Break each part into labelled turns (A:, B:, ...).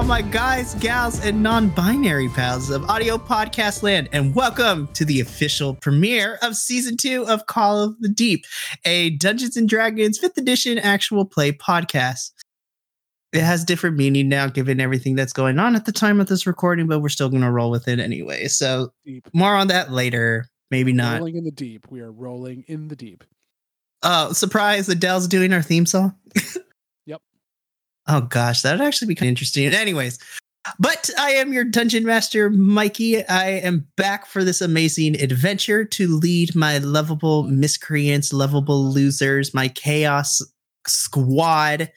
A: all my guys, gals, and non binary pals of audio podcast land, and welcome to the official premiere of season two of Call of the Deep, a Dungeons and Dragons 5th edition actual play podcast. It has different meaning now, given everything that's going on at the time of this recording, but we're still going to roll with it anyway. So,
B: Deep.
A: more on that later. Maybe not.
B: Rolling in the deep. We are rolling in the deep.
A: Oh, surprise! Adele's doing our theme song. Oh gosh, that'd actually be kind of interesting. Anyways, but I am your dungeon master, Mikey. I am back for this amazing adventure to lead my lovable miscreants, lovable losers, my chaos squad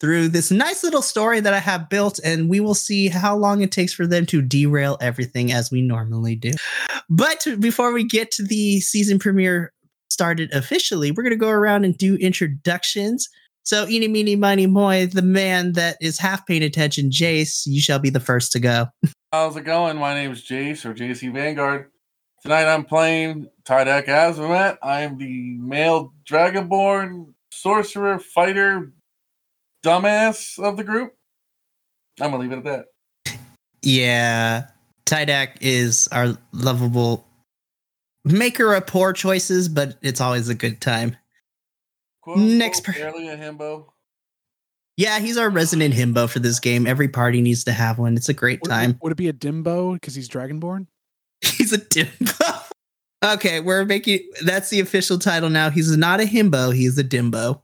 A: through this nice little story that I have built, and we will see how long it takes for them to derail everything as we normally do. But before we get to the season premiere started officially, we're going to go around and do introductions. So, eeny, meeny, miny, moy, the man that is half paying attention, Jace, you shall be the first to go.
C: How's it going? My name is Jace or JC Vanguard. Tonight I'm playing Tydak Azamat. I am the male Dragonborn sorcerer fighter dumbass of the group. I'm gonna leave it at that.
A: Yeah, Tydak is our lovable maker of poor choices, but it's always a good time.
C: Quote,
A: Next
C: unquote,
A: per-
C: barely a himbo.
A: Yeah, he's our resident himbo for this game. Every party needs to have one. It's a great
B: Would,
A: time.
B: would it be a Dimbo because he's Dragonborn?
A: He's a dimbo. okay, we're making that's the official title now. He's not a himbo, he's a dimbo.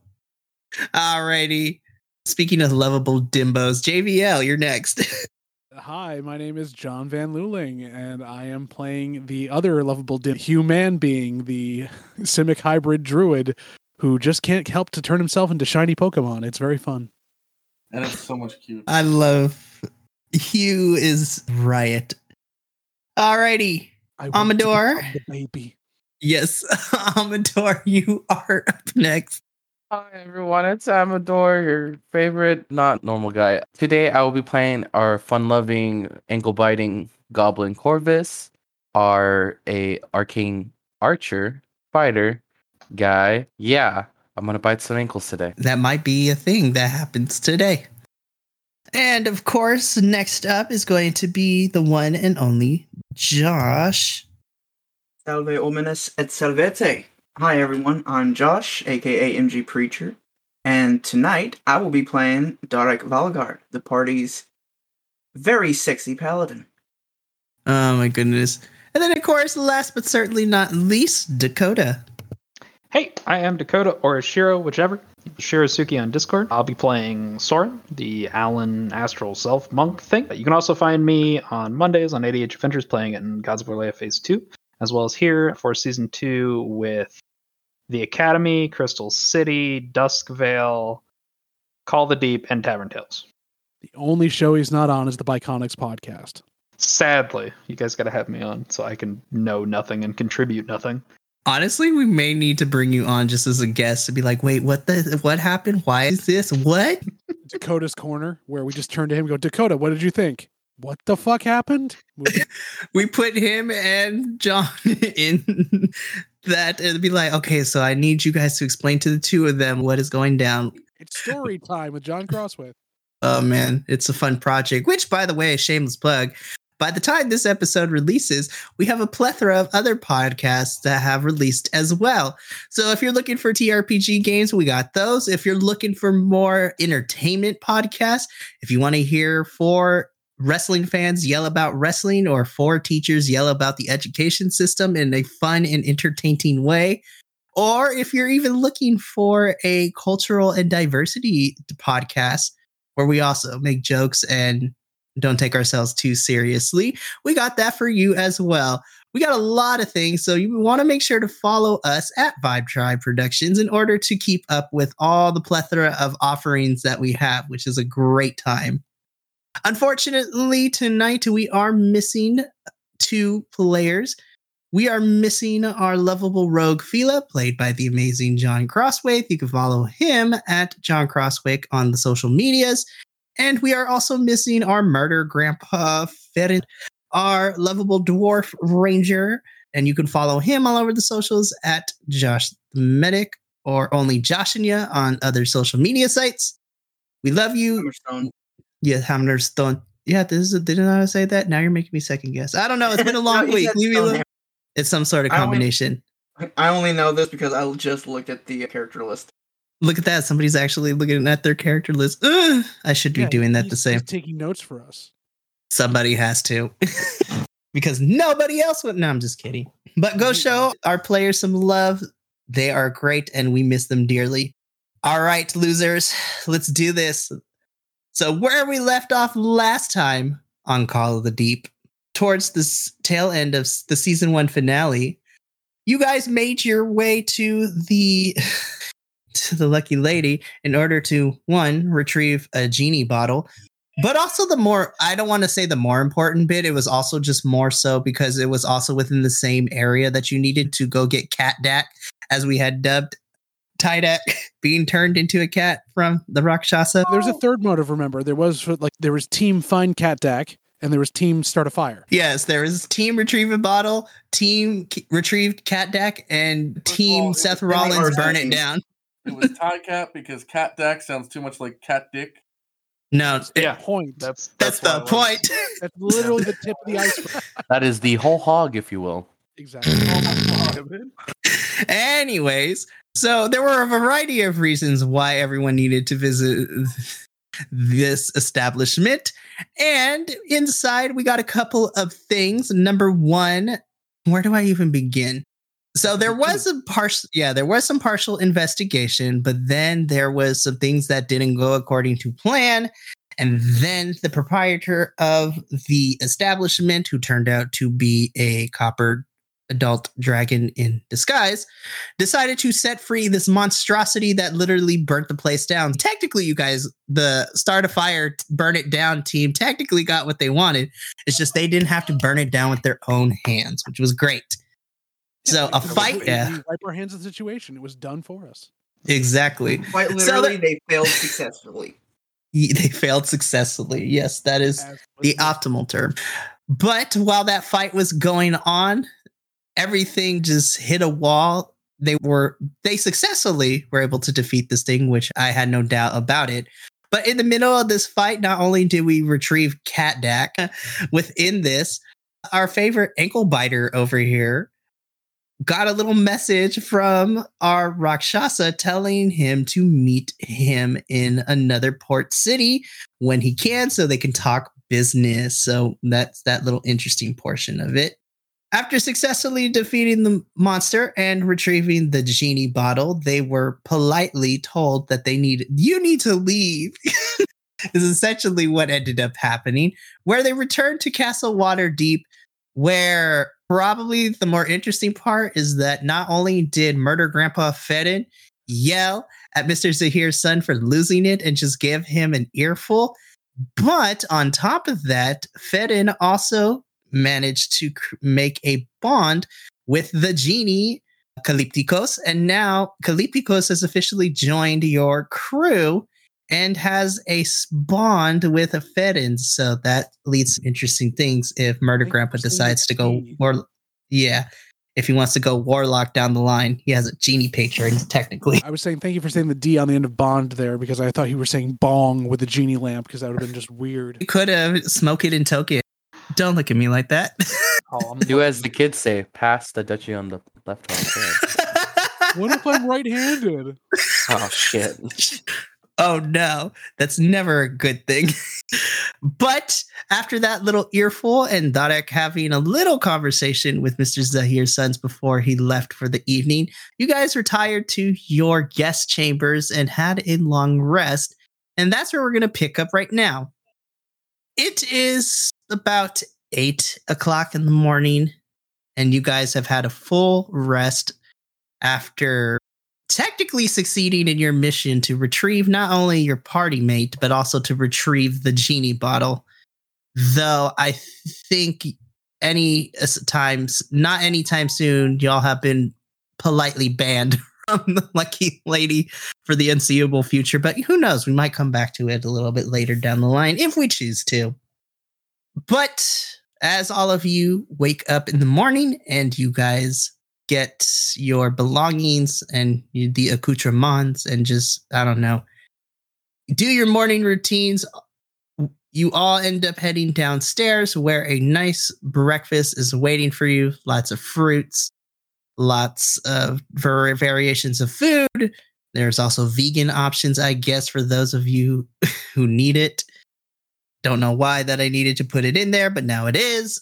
A: Alrighty. Speaking of lovable dimbos, JVL, you're next.
B: Hi, my name is John Van Luling, and I am playing the other lovable dim- human being, the Simic hybrid druid, who just can't help to turn himself into shiny Pokemon. It's very fun.
C: And it's so much cute.
A: I love Hugh is riot. Alrighty.
B: I
A: Amador?
B: baby.
A: Yes, Amador, you are up next.
D: Hi everyone, it's Amador, your favorite not normal guy. Today I will be playing our fun-loving, ankle-biting goblin Corvus, our a arcane archer fighter guy. Yeah, I'm gonna bite some ankles today.
A: That might be a thing that happens today. And of course, next up is going to be the one and only Josh.
E: Salve ominis et salvete. Hi everyone, I'm Josh, aka MG Preacher, and tonight I will be playing Dharak Valgard, the party's very sexy paladin.
A: Oh my goodness. And then, of course, last but certainly not least, Dakota.
F: Hey, I am Dakota or Shiro, whichever. Shirosuke on Discord. I'll be playing Sorrin, the Owlin Astral Self Monk thing. You can also find me on Mondays on 80H Adventures playing it in Gods of Orlea Phase 2, as well as here for Season 2 with The Academy, Crystal City, Duskvale, Call the Deep, and Tavern Tales.
B: The only show he's not on is the Biconics podcast.
F: Sadly, you guys got to have me on so I can know nothing and contribute nothing.
A: Honestly, we may need to bring you on just as a guest to be like, wait, what the what happened? Why is this? What?
B: Dakota's Corner, where we just turn to him and go, Dakota, what did you think? What the fuck happened?
A: We put him and John in that and be like, okay, so I need you guys to explain to the two of them what is going down.
B: it's story time with John Crossway.
A: Oh man, it's a fun project. Which, by the way, shameless plug. By the time this episode releases, we have a plethora of other podcasts that have released as well. So if you're looking for TRPG games, we got those. If you're looking for more entertainment podcasts, if you want to hear four wrestling fans yell about wrestling or four teachers yell about the education system in a fun and entertaining way, or if you're even looking for a cultural and diversity podcast where we also make jokes and don't take ourselves too seriously. We got that for you as well. We got a lot of things, so you want to make sure to follow us at Vibe Tribe Productions in order to keep up with all the plethora of offerings that we have, which is a great time. Unfortunately, tonight we are missing two players. We are missing our lovable rogue Fila, played by the amazing John Crosswaith. You can follow him at John Crosswick on the social medias. And we are also missing our murder grandpa, Ferren, our lovable dwarf ranger. And you can follow him all over the socials at Josh the Medic or only Joshinya on other social media sites. We love you.
E: Hammerstone.
A: Yeah, Hammerstone. Yeah, this is. Didn't I say that? Now you're making me second guess. I don't know. It's been a long
E: No,
A: week.
E: said
A: Leave me It's some sort of
E: I only-
A: combination.
E: I only know this because I just looked at the character list.
A: Look at that. Somebody's actually looking at their character list. Ugh, I should be
B: Yeah,
A: doing that the same.
B: Taking notes for us.
A: Somebody has to. because nobody else would. No, I'm just kidding. But go show our players some love. They are great and we miss them dearly. All right, losers, let's do this. So, where we left off last time on Call of the Deep, towards the tail end of the season one finale, you guys made your way to the to the lucky lady in order to one retrieve a genie bottle but also the more i don't want to say the more important bit it was also just more so because it was also within the same area that you needed to go get cat dak as we had dubbed Tydak being turned into a cat from the Rakshasa.
B: There's a third motive. Remember, there was like there was Team Find Cat Dak, and there was Team Start a Fire.
A: Yes, there was Team Retrieve a Bottle, Team K- Retrieved Cat Dak, and Team
C: all,
A: Seth Rollins
E: are
A: Burn It. Down.
C: It was Tie Cat because Cat Dak sounds too much like Cat Dick.
A: No, it-
F: Yeah,
B: Point.
F: that's
A: that's,
C: that's
A: the
C: what it was.
A: point.
B: That's literally the tip of the iceberg.
D: That is the whole hog, if you will.
B: Exactly.
A: Anyways, so there were a variety of reasons why everyone needed to visit this establishment. And inside, we got a couple of things. Number one, where do I even begin? So there was a partial, yeah, there was some partial investigation, but then there was some things that didn't go according to plan. And then the proprietor of the establishment, who turned out to be a copper adult dragon in disguise, decided to set free this monstrosity that literally burnt the place down. Technically, you guys, the Start a Fire, Burn It Down team, technically got what they wanted. It's just they didn't have to burn it down with their own hands, which was great. So a fight,
B: we-
A: yeah,
B: We wipe our hands of the situation. It was done for us.
A: exactly.
E: Quite
A: So
E: literally,
A: the-
E: they failed successfully.
A: They failed successfully. Yes, that is the optimal term. But while that fight was going on, everything just hit a wall. They were they successfully were able to defeat this thing, which I had no doubt about it. But in the middle of this fight, not only did we retrieve Cat Dak within this, our favorite ankle biter over here got a little message from our Rakshasa telling him to meet him in another port city when he can so they can talk business. So that's that little interesting portion of it. After successfully defeating the monster and retrieving the genie bottle, they were politely told that they need you need to leave. is essentially what ended up happening, where they returned to Castle Waterdeep, where probably the more interesting part is that not only did Murder Grandpa Ferren yell at Mr. Zahir's son for losing it and just give him an earful, but on top of that, Ferren also managed to cr- make a bond with the genie Calypticos, and now Calypticos has officially joined your crew and has a bond with a Ferren. So that leads to interesting things if Murder Grandpa decides to go
B: genie.
A: war. Yeah, if he wants to go warlock down the line, he has a genie patron technically.
B: I was saying thank you for saying the D on the end of Bond there because I thought you were saying bong with a genie lamp because that would have been just weird.
A: You could have smoke it and toke it. Don't look at me like that.
F: Oh,
D: Do as the kids say, pass the duchy on the left hand.
B: What if I'm right-handed?
D: oh shit.
A: oh no, that's never a good thing. but after that little earful and Dharak having a little conversation with Mr. Zahir's sons before he left for the evening, you guys retired to your guest chambers and had a long rest. And that's where we're going to pick up right now. It is about eight o'clock in the morning, and you guys have had a full rest after technically succeeding in your mission to retrieve not only your party mate, but also to retrieve the genie bottle. Though I think any uh, times, not anytime soon, y'all have been politely banned from the lucky lady for the unseeable future. But who knows? We might come back to it a little bit later down the line if we choose to. But as all of you wake up in the morning and you guys get your belongings and the accoutrements and just, I don't know, do your morning routines. you all end up heading downstairs where a nice breakfast is waiting for you. Lots of fruits, lots of var- variations of food. There's also vegan options, I guess, for those of you who need it. Don't know why that I needed to put it in there, but now it is.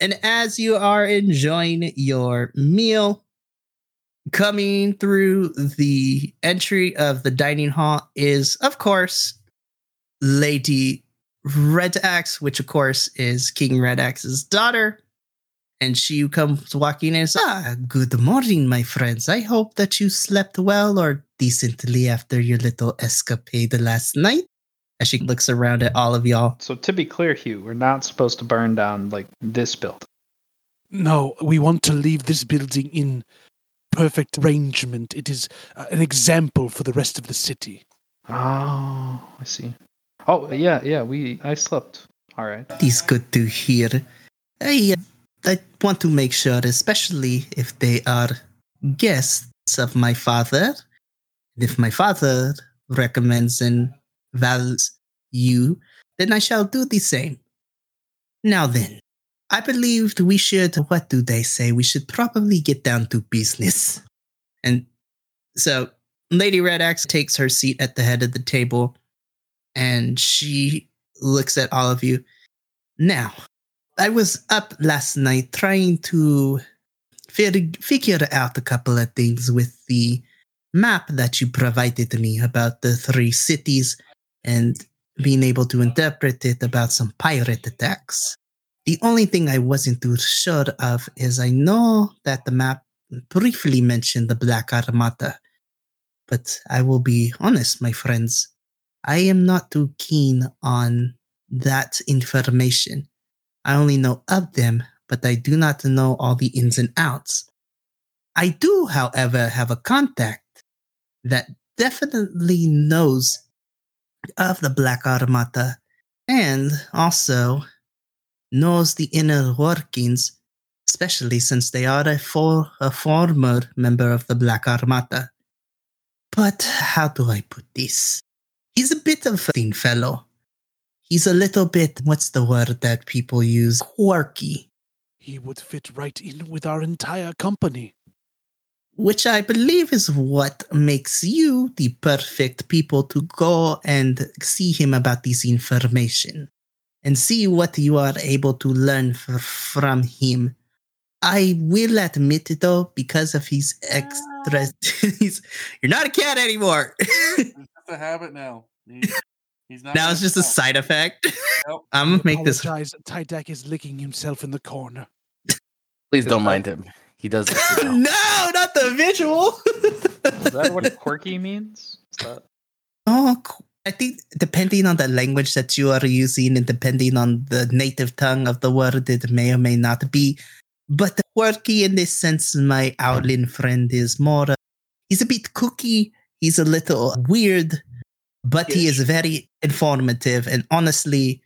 A: And as you are enjoying your meal, coming through the entry of the dining hall is, of course, Lady Red Axe, which of course is King Red Axe's daughter. And she comes walking in and says, Ah, good morning, my friends. I hope that you slept well or decently after your little escapade last night. As she looks around at all of y'all.
F: So to be clear, Hugh, we're not supposed to burn down like this building.
B: No, we want to leave this building in perfect arrangement. It is uh, an example for the rest of the city.
F: Oh, I see. Oh yeah, yeah. We I slept. All right.
A: It is good to hear. I, uh, I want to make sure, especially if they are guests of my father, and if my father recommends and values you, then I shall do the same. Now then, I believed we should, what do they say? We should probably get down to business. And so Lady Red Axe takes her seat at the head of the table and she looks at all of you. Now, I was up last night trying to fi- figure out a couple of things with the map that you provided me about the three cities and being able to interpret it about some pirate attacks. The only thing I wasn't too sure of is I know that the map briefly mentioned the Black Armada, but I will be honest, my friends, I am not too keen on that information. I only know of them, but I do not know all the ins and outs. I do, however, have a contact that definitely knows of the Black Armada and also knows the inner workings, especially since they are a, for, a former member of the Black Armada. But how do I put this? He's a bit of a thin fellow. He's a little bit, what's the word that people use? Quirky.
B: He would fit right in with our entire company.
A: Which I believe is what makes you the perfect people to go and see him about this information and see what you are able to learn f- from him. I will admit, it though, because of his extra, ah. he's, you're not a cat anymore.
C: It's just a habit now. He- he's not
A: now it's just a side effect.
C: Yep.
A: I'm gonna make this.
B: Apologize. Tydak is licking himself in the corner.
D: Please don't mind him. He does. it,
A: no, not the visual.
F: Is that what quirky means? Is that...
A: Oh, I think depending on the language that you are using and depending on the native tongue of the word, it may or may not be. But quirky in this sense, my Owlin friend is more. uh, he's a bit kooky. He's a little weird, but he is very informative. And honestly,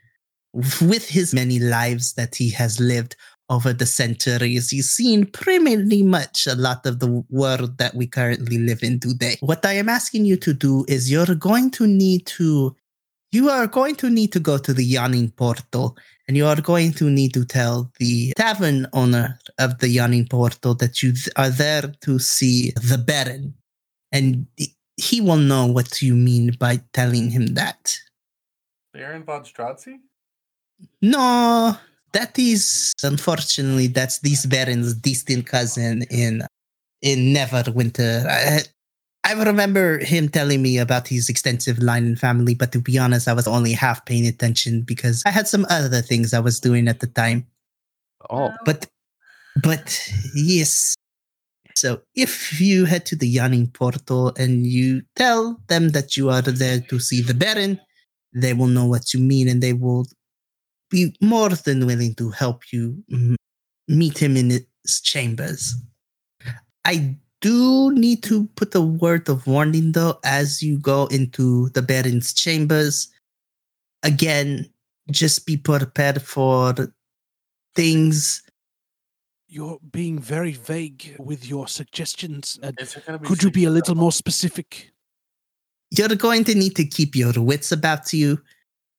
A: with his many lives that he has lived over the centuries, you've seen pretty much a lot of the world that we currently live in today. What I am asking you to do is you're going to need to you are going to need to go to the yawning portal and you are going to need to tell the tavern owner of the yawning portal that you are there to see the baron and he will know what you mean by telling him that
C: Baron von Strozzi?
A: no that is unfortunately that's this baron's distant cousin in in neverwinter I, I remember him telling me about his extensive line and family, but to be honest, I was only half paying attention because I had some other things I was doing at the time.
D: Oh,
A: But, but yes. So if you head to the Yawning Portal and you tell them that you are there to see the Baron, they will know what you mean and they will be more than willing to help you m- meet him in his chambers. I do need to put a word of warning though as you go into the Baron's chambers. Again, just be prepared for things.
B: You're being very vague with your suggestions. Uh,
C: Is it gonna be
B: could you be a little more specific?
A: You're going to need to keep your wits about you.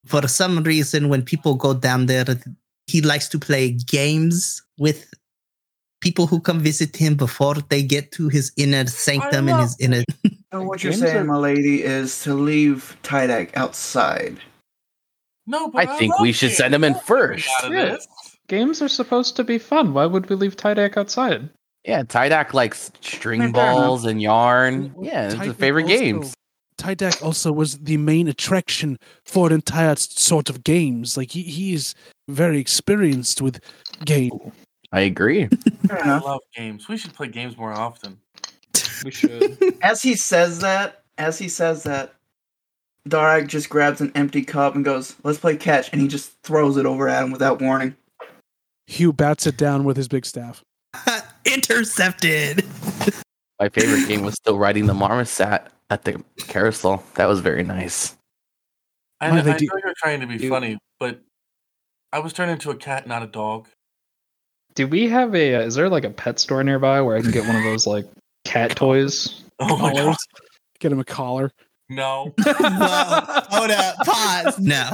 A: For some reason, when people go down there, he likes to play games with people who come visit him before they get to his inner sanctum and his inner.
E: So what you're saying, my lady, is to leave Tydak outside.
C: No, but
D: I think we should
C: games.
D: send him in
C: That's what we
D: first.
C: got out of
F: Yeah. Games are supposed to be fun. Why would we leave Tydak outside?
D: Yeah, Tydak likes string balls and yarn. Yeah, it's his favorite
B: also-
D: games.
B: Tydak also was the main attraction for an entire sort of games. Like he, he is very experienced with games.
D: I agree.
C: I love games. We should play games more often.
F: We should.
E: As he says that, as he says that, Dharak just grabs an empty cup and goes, "Let's play catch," and he just throws it over at him without warning.
B: Hugh bats it down with his big staff.
A: Intercepted.
D: My favorite game was still riding the marmoset at the carousel. That was very nice.
C: I,
B: Why
C: know,
B: they
C: I
B: do-
C: know you're trying to be
F: Dude.
C: funny, but I was turned into a cat, not a dog.
F: Do we have a? Uh, is there like a pet store nearby where I can get one of those like cat toys?
C: Oh my god,
B: Get him a collar.
C: no!
A: Whoa, hold up. Pause. No.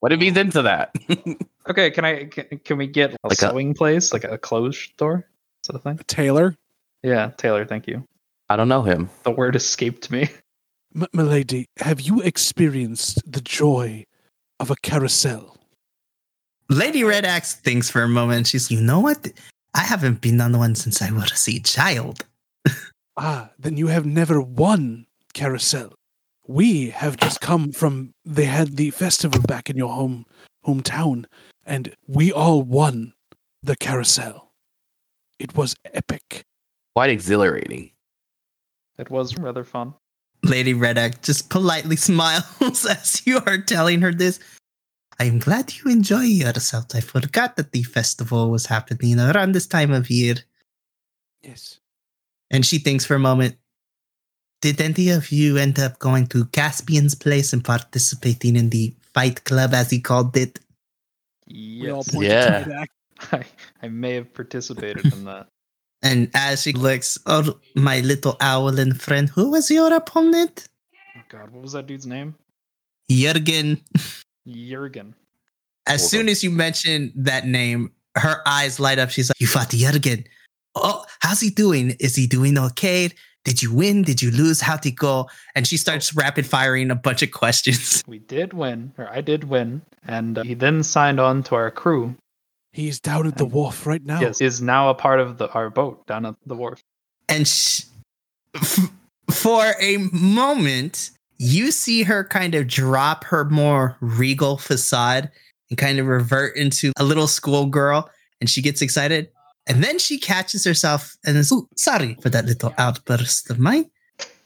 D: What if he's into that?
F: Okay, can I? Can, can we get a
D: Like a-
F: sewing place, like a clothes store? sort of thing?
B: A tailor.
F: Yeah, Taylor. Thank you.
D: I don't know him.
F: The word escaped me.
B: M- milady, have you experienced the joy of a carousel?
A: Lady Red Axe thinks for a moment. She's, you know what? I haven't been on one since I was a child.
B: Ah, then you have never won carousel. We have just come from they had the festival back in your home hometown, and we all won the carousel. It was epic.
D: Quite exhilarating.
F: It was rather fun.
A: Lady Red Axe just politely smiles as you are telling her this. I'm glad you enjoy yourself. I forgot that the festival was happening around this time of year.
B: Yes.
A: And she thinks for a moment. Did any of you end up going to Caspian's place and participating in the fight club, as he called it?
B: We
F: Yes,
D: Yeah.
F: I, I may have participated in that.
A: And as she looks, oh, my little Owlin friend, who was your opponent?
F: Oh God, what was that dude's name?
A: Jurgen.
F: Jurgen.
A: As
D: Hold
A: soon
D: on.
A: as you mention that name, her eyes light up. She's like, You fought Jurgen. Oh, how's he doing? Is he doing okay? Did you win? Did you lose? How'd it go? And she starts rapid firing a bunch of questions.
F: We did win, or I did win, and uh, he then signed on to our crew.
B: He's down at the wharf right now.
F: Yes, is now a part of the our boat down at the wharf.
A: And sh- f- for a moment, you see her kind of drop her more regal facade and kind of revert into a little schoolgirl. And she gets excited. And then she catches herself and is, "Ooh, sorry for that little outburst of mine.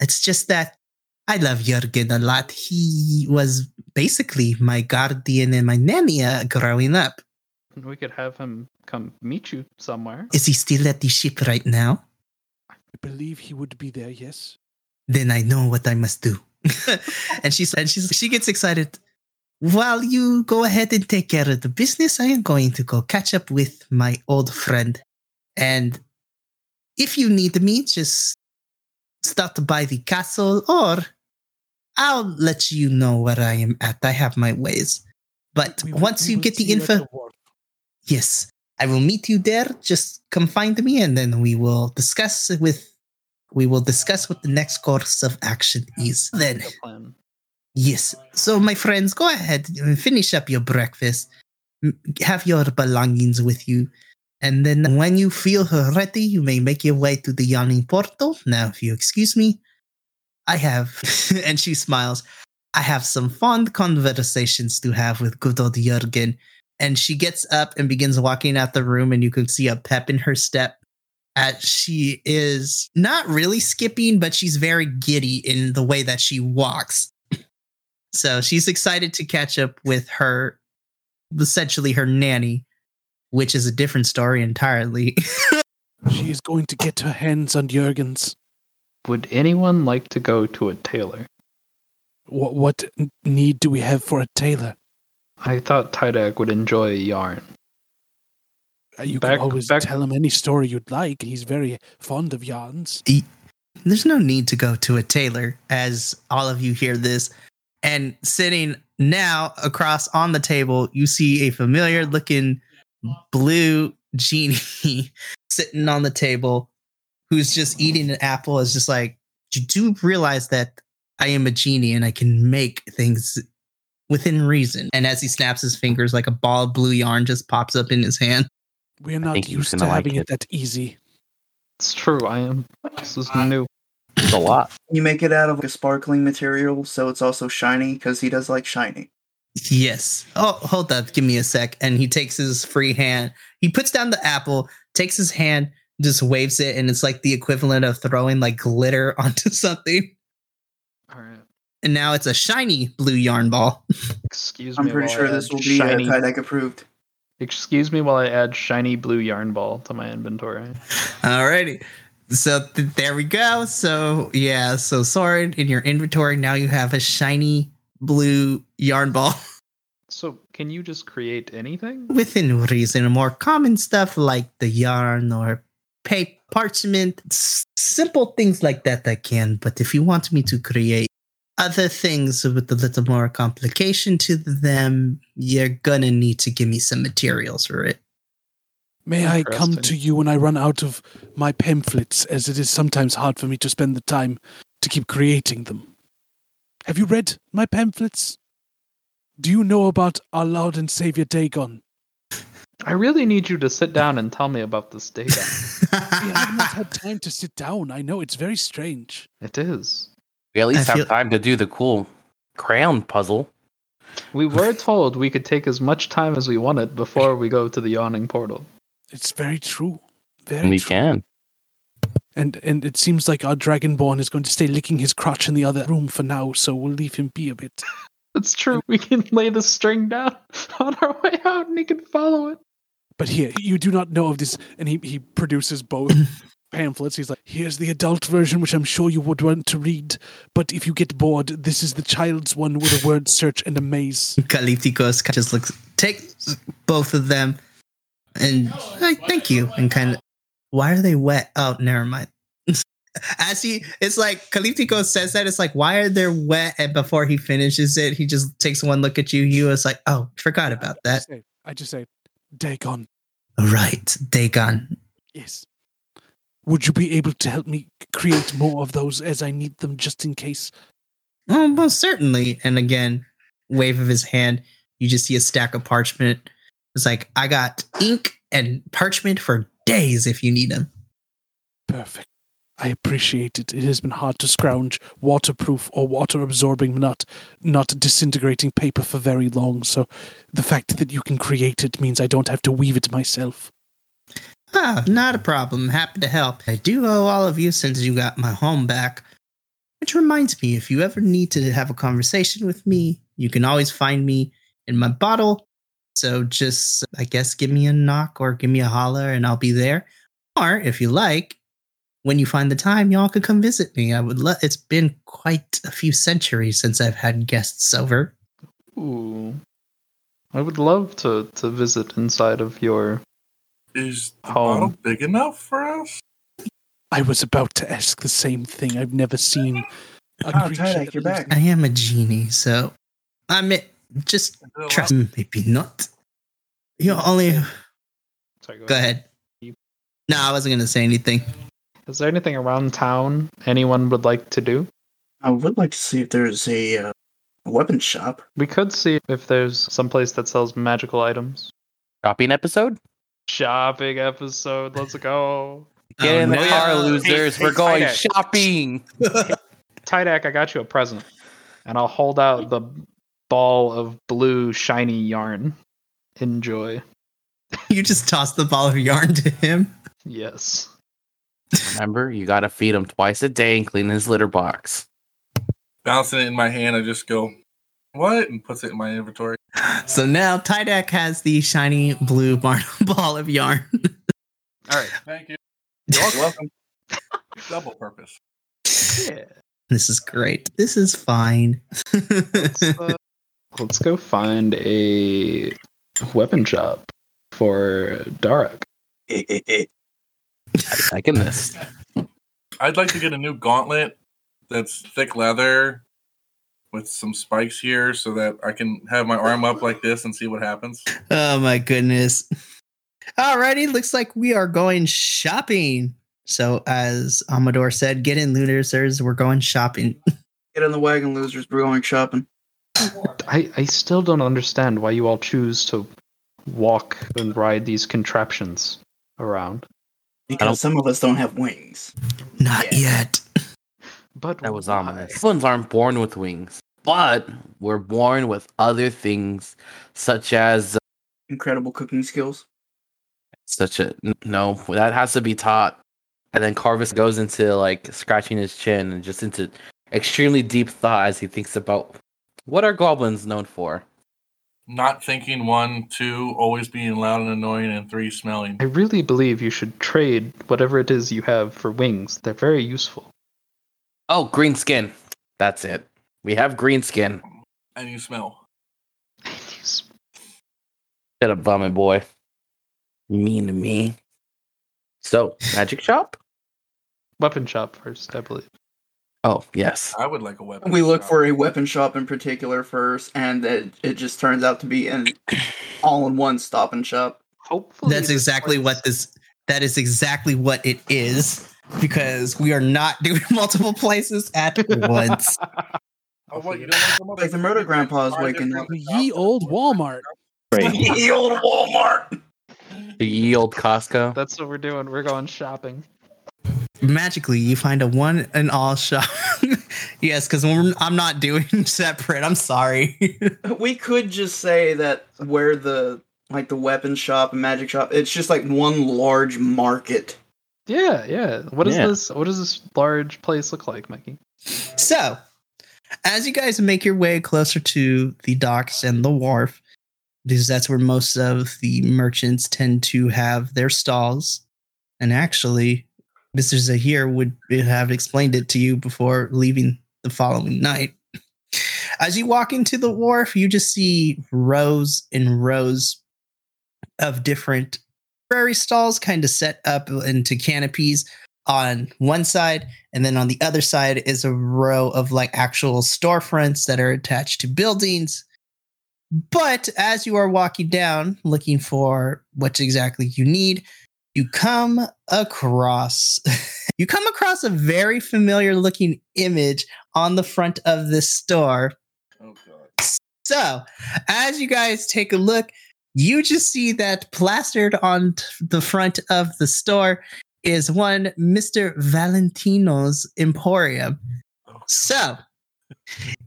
A: It's just that I love Jurgen a lot. He was basically my guardian and my nanny uh, growing up.
F: We could have him come meet you somewhere.
A: Is he still at the ship right now?
B: I believe he would be there, yes.
A: then I know what I must do. and she said, she's, she gets excited. While you go ahead and take care of the business, I am going to go catch up with my old friend. And if you need me, just stop by the castle or I'll let you know where I am at. I have my ways. But
B: We
A: once
B: we
A: you
B: will
A: get the info,
B: wharf.
A: Yes, I will meet you there. Just come find me and then we will discuss with we will discuss what the next course of action is. Then Yes. So, my friends, go ahead and finish up your breakfast. Have your belongings with you. And then, when you feel ready, you may make your way to the yawning portal. Now, if you excuse me, I have, and she smiles, I have some fond conversations to have with good old Jurgen. And she gets up and begins walking out the room, and you can see a pep in her step. As she is not really skipping, but she's very giddy in the way that she walks. So she's excited to catch up with her, essentially her nanny, which is a different story entirely.
B: She is going to get her hands on Jurgens.
F: Would anyone like to go to a tailor?
B: What, what need do we have for a tailor?
F: I thought Tydak would enjoy a yarn.
B: Uh, You
F: Back-
B: can always
F: back-
B: tell him any story you'd like. He's very fond of yarns.
A: There's no need to go to a tailor, as all of you hear this. And sitting now across on the table, you see a familiar looking blue genie sitting on the table who's just eating an apple. Is just like, you do realize that I am a genie and I can make things within reason. And as he snaps his fingers, like a ball of blue yarn just pops up in his hand.
B: We're not used to
D: gonna like
B: having it.
D: it.
B: that easy.
F: It's true. I am. This is new.
D: It's a lot.
E: You make it out of a sparkling material, so it's also shiny because he does like shiny.
A: Yes. Oh, hold up. Give me a sec. And he takes his free hand. He puts down the apple, takes his hand, just waves it, and it's like the equivalent of throwing like glitter onto something.
F: All right.
A: And now it's a shiny blue yarn ball.
F: Excuse me.
E: I'm
F: pretty
E: sure this
F: add
E: will be uh,
F: shiny.
E: Tydak approved.
F: Excuse me while I add shiny blue yarn ball to my inventory.
A: Alrighty. So th- there we go. So yeah, so Sorrin in your inventory now you have a shiny blue yarn ball
F: So, can you just create anything?
A: within reason. More common stuff like the yarn or paper, parchment, s- simple things like that I can. But if you want me to create other things with a little more complication to them, you're gonna need to give me some materials for it.
B: May I come to you when I run out of my pamphlets, as it is sometimes hard for me to spend the time to keep creating them. Have you read my pamphlets? Do you know about our Lord and Savior Dagon?
F: I really need you to sit down and tell me about this data.
B: I've not had time to sit down. I know it's very strange.
F: it is.
D: We at least
A: I
D: have
A: feel-
D: time to do the cool crown puzzle.
F: We were told we could take as much time as we wanted before we go to the yawning portal.
B: It's very true. Very
D: And we
B: true.
D: can.
B: And and it seems like our Dragonborn is going to stay licking his crotch in the other room for now, so we'll leave him be a bit.
F: It's true. We can lay the string down on our way out and he can follow it.
B: But here, you do not know of this. And he, he produces both pamphlets. He's like, here's the adult version, which I'm sure you would want to read. But if you get bored, this is the child's one with a word search and a maze.
A: Kaliptikos just looks, take both of them, and like, thank you, and kind of, why are they wet? Oh, never mind. As he, it's like Kaliptikos says that, it's like, why are they wet? And before he finishes it, he just takes one look at you. He was like, oh, forgot about
B: I
A: that.
B: just say, I just say, Dagon,
A: Right, Dagon.
B: yes. Would you be able to help me create more of those as I need them just in case?
A: Oh, most certainly. And again, wave of his hand, you just see a stack of parchment. It's like, I got ink and parchment for days if you need them.
B: Perfect. I appreciate it. It has been hard to scrounge waterproof or water absorbing, not not disintegrating paper for very long. So the fact that you can create it means I don't have to weave it myself.
A: Ah, not a problem. Happy to help. I do owe all of you since you got my home back. Which reminds me, if you ever need to have a conversation with me, you can always find me in my bottle. So just, I guess, give me a knock or give me a holler and I'll be there. Or if you like, when you find the time, y'all could come visit me. I would love, it's been quite a few centuries since I've had guests over.
F: Ooh. I would love to, to visit inside of your.
C: Is the
F: Home.
C: bottle big enough for us?
B: I was about to ask the same thing. I've never seen a creature
E: Tydak, you're back.
A: I am a genie, so I'm it. Just
C: Is
A: trust
C: lot-
A: maybe not. You're only
F: Sorry,
A: Go ahead. No, I wasn't gonna say anything.
F: Is there anything around town anyone would like to do?
E: I would like to see if there's a uh, weapon shop.
F: We could see if there's some place that sells magical items.
D: Shopping episode?
F: Shopping episode. Let's go.
D: Get
A: Oh,
D: in the
A: no.
D: car, losers.
F: hey,
D: We're going
F: Tydak.
D: shopping.
F: Tydak, I got you a present. And I'll hold out the ball of blue shiny yarn. Enjoy.
A: you just tossed the ball of yarn to him.
F: Yes.
D: Remember, you gotta feed him twice a day and clean his litter box.
C: Bouncing it in my hand, I just go, what? And puts it in my inventory.
A: So now Tydak has the shiny blue bar- ball of yarn.
F: All right.
C: Thank you.
E: You're welcome.
C: Double purpose.
F: Yeah.
A: this is great. This is fine.
F: Let's, uh, let's go find a weapon shop for Dharak.
E: Eh, eh, eh.
D: Liking this.
C: I'd like to get a new gauntlet that's thick leather with some spikes here so that I can have my arm up like this and see what happens.
A: Oh my goodness. Alrighty, looks like we are going shopping. So as Amador said, get in losers, we're going shopping.
E: Get in the wagon, losers. We're going shopping.
F: I, I still don't understand why you all choose to walk and ride these contraptions around.
E: Because some of us don't have wings.
A: Not
E: Yeah.
A: yet.
F: But
D: That was
F: why?
D: ominous. Ones aren't born with wings, but we're born with other things, such as uh,
E: Incredible cooking skills.
D: such a no. That has to be taught. And then Corvus goes into like scratching his chin and just into extremely deep thought as he thinks about what are goblins known for.
C: Not thinking one, two, always being loud and annoying, and three, smelling.
F: I really believe you should trade whatever it is you have for wings. They're very useful.
D: Oh, green skin. That's it. We have green skin.
C: And you smell.
F: Shut
D: Shut up, vomit boy. Mean to me. So, magic shop?
F: Weapon shop first, I believe.
D: Oh, yes.
C: I would like a weapon.
E: We look
C: shop.
E: for a weapon shop in particular first, and it, it just turns out to be an all-in-one stop and shop.
F: Hopefully,
A: That's exactly
F: place-
A: what this that is exactly what it is. Because we are not doing multiple places at once.
C: Oh, what, you don't want some
E: Like the murder grandpa's
C: Five
E: waking
C: different
B: The
C: shops?
B: ye old Walmart.
E: Ye old Walmart.
D: The ye old Costco.
F: That's what we're doing. We're going shopping.
A: Magically, you find a one and all shop. yes, because I'm not doing separate. I'm sorry.
E: We could just say that where the like the weapon shop and magic shop, it's just like one large market.
F: Yeah, yeah. What is
D: Yeah.
F: this? What does this large place look like, Mikey?
A: So, as you guys make your way closer to the docks and the wharf, because that's where most of the merchants tend to have their stalls. And actually, Mr. Zahir would have explained it to you before leaving the following night. As you walk into the wharf, you just see rows and rows of different prairie stalls kind of set up into canopies on one side and then on the other side is a row of like actual storefronts that are attached to buildings. But as you are walking down looking for what exactly you need, you come across you come across a very familiar looking image on the front of this store.
C: Oh, God.
A: So, as you guys take a look, you just see that plastered on the front of the store is one Mr. Valentino's Emporium. So,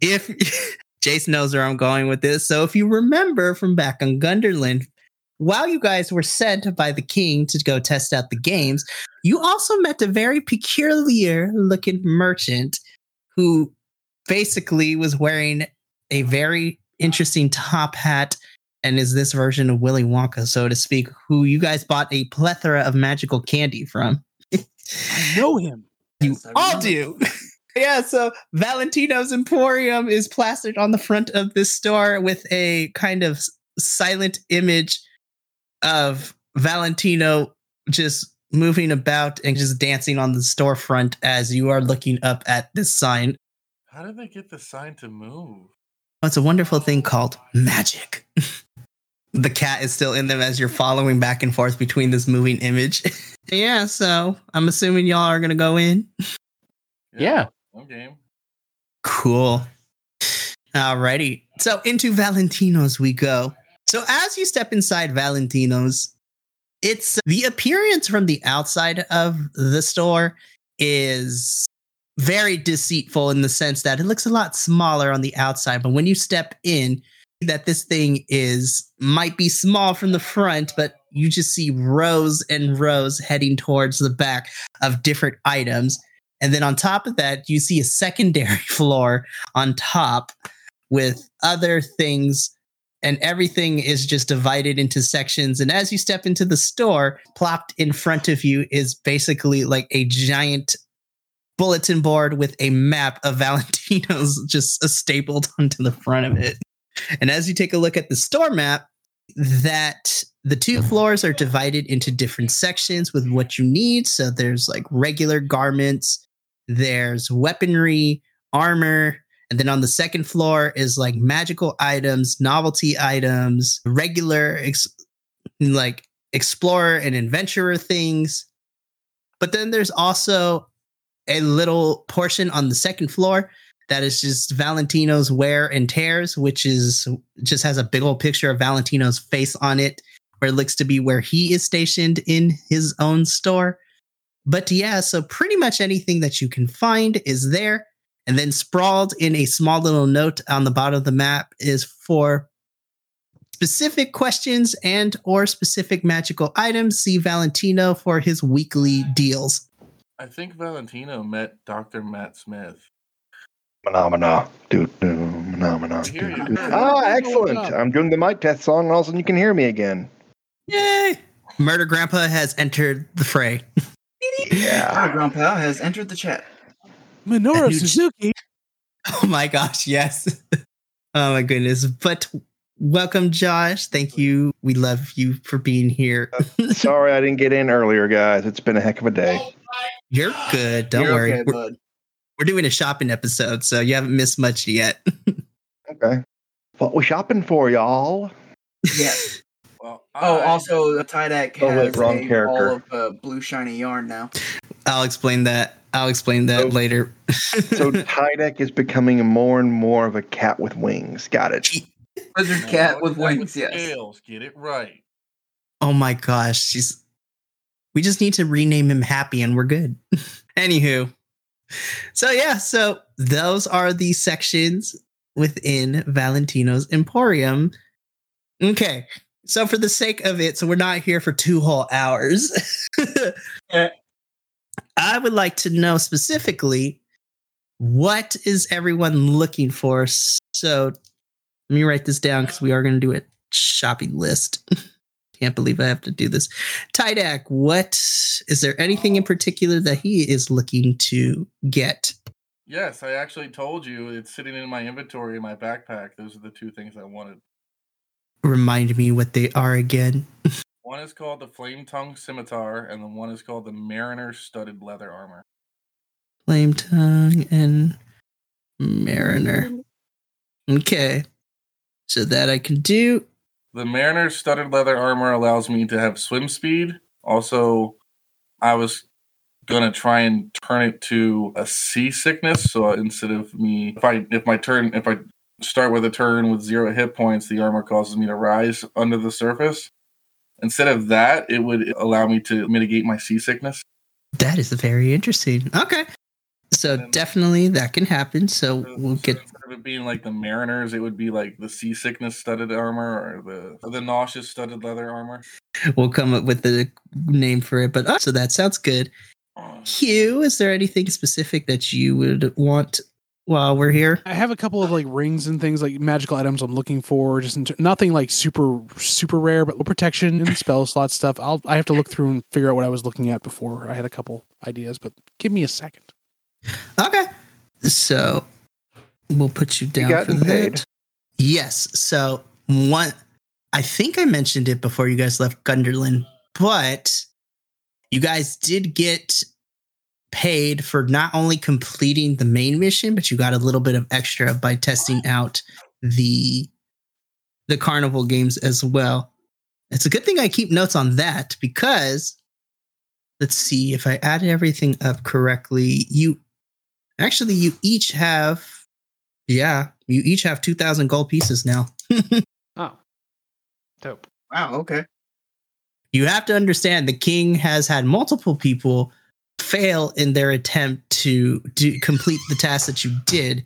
A: if Jason knows where I'm going with this, so if you remember from back on Gunderland, while you guys were sent by the king to go test out the games, you also met a very peculiar looking merchant who basically was wearing a very interesting top hat and is this version of Willy Wonka, so to speak, who you guys bought a plethora of magical candy from.
B: I know him.
A: You
E: Yes,
A: all do. yeah, so Valentino's Emporium is plastered on the front of this store with a kind of silent image of Valentino just moving about and just dancing on the storefront as you are looking up at this sign.
C: How did they get the sign to move?
A: It's a wonderful thing called magic. the cat is still in them as you're following back and forth between this moving image. yeah, so I'm assuming y'all are gonna go in.
D: Yeah.
C: Okay.
A: Cool. Alrighty. So into Valentino's we go. So as you step inside Valentino's, it's the appearance from the outside of the store is very deceitful in the sense that it looks a lot smaller on the outside, but when you step in, that this thing is might be small from the front, but you just see rows and rows heading towards the back of different items. And then on top of that, you see a secondary floor on top with other things, and everything is just divided into sections. And as you step into the store, plopped in front of you is basically like a giant bulletin board with a map of Valentino's just stapled onto the front of it. And as you take a look at the store map, that the two floors are divided into different sections with what you need. So there's like regular garments, there's weaponry, armor, And then on the second floor is like magical items, novelty items, regular ex- like explorer and adventurer things. But then there's also a little portion on the second floor that is just Valentino's wear and tears, which is just has a big old picture of Valentino's face on it, where it looks to be where he is stationed in his own store. But yeah, so pretty much anything that you can find is there. And then sprawled in a small little note on the bottom of the map is for specific questions and or specific magical items. See Valentino for his weekly deals.
C: I think Valentino met Dr. Matt Smith.
G: Phenomena. Do, do, phenomena. Do, do. Ah, excellent. I'm doing the mic test song, and all of a sudden you can hear me again.
A: Yay! Murder Grandpa has entered the fray.
E: Our
G: Yeah.
E: grandpa has entered the chat.
B: Minoru Suzuki.
A: Oh my gosh, yes. oh my goodness. But welcome, Josh. Thank you. We love you for being here.
G: Sorry I didn't get in earlier, guys. It's been a heck of a day.
A: You're good. Don't
E: You're
A: worry.
E: okay,
A: we're, doing a shopping episode, so you haven't missed much yet.
G: Okay. What we shopping for, y'all?
E: Yes.
C: Well,
E: Oh,
C: I-
E: also, the Tydak
G: Oh, wait,
E: has
G: wrong
E: a
G: character.
E: ball of uh, blue shiny yarn now.
A: I'll explain that. I'll explain that
G: Oh.
A: later.
G: So Tydak is becoming more and more of a cat with wings. Got it.
E: Lizard
C: No,
E: cat with
C: cat
E: wings, yes.
C: Scales. Get it right.
A: oh my gosh, she's. We just need to rename him Happy, and we're good. Anywho, so yeah, so those are the sections within Valentino's Emporium. Okay, so for the sake of it, so we're not here for two whole hours.
E: Yeah.
A: I would like to know specifically what is everyone looking for. So let me write this down because we are going to do a shopping list. Can't believe I have to do this. Tydak, what is there anything in particular that he is looking to get?
C: Yes, I actually told you it's sitting in my inventory in my backpack. Those are the two things I wanted.
A: Remind me what they are again.
C: One is called the Flame Tongue Scimitar, and the one is called the Mariner Studded Leather Armor.
A: Flame Tongue and Mariner. Okay. So that I can do.
C: The Mariner Studded Leather Armor allows me to have swim speed. Also, I was gonna try and turn it to a seasickness. So instead of me, if I if my turn if I start with a turn with zero hit points, the armor causes me to rise under the surface. Instead of that, it would allow me to mitigate my seasickness.
A: That is very interesting. Okay. So
C: And
A: definitely that can happen. So we'll get
C: of it being like the Mariners, it would be like the seasickness studded armor or the or the nauseous studded leather armor.
A: we'll come up with the name for it. But oh, so that sounds good. Hugh, is there anything specific that you would want while we're here?
B: I have a couple of like rings and things like magical items I'm looking for. Just in ter- nothing like super super rare, but protection and spell slot stuff. I'll I have to look through and figure out what I was looking at before. I had a couple ideas, but give me a second.
A: Okay. So we'll put you down for
G: paid.
A: that. Yes. So one I think I mentioned it before you guys left Gunderlin, but you guys did get paid for not only completing the main mission, but you got a little bit of extra by testing out the the carnival games as well. It's a good thing I keep notes on that because let's see if I added everything up correctly. You actually you each have yeah, you each have 2000 gold pieces now.
F: Oh, dope.
E: Wow, okay.
A: you have to understand the king has had multiple people fail in their attempt to do complete the task that you did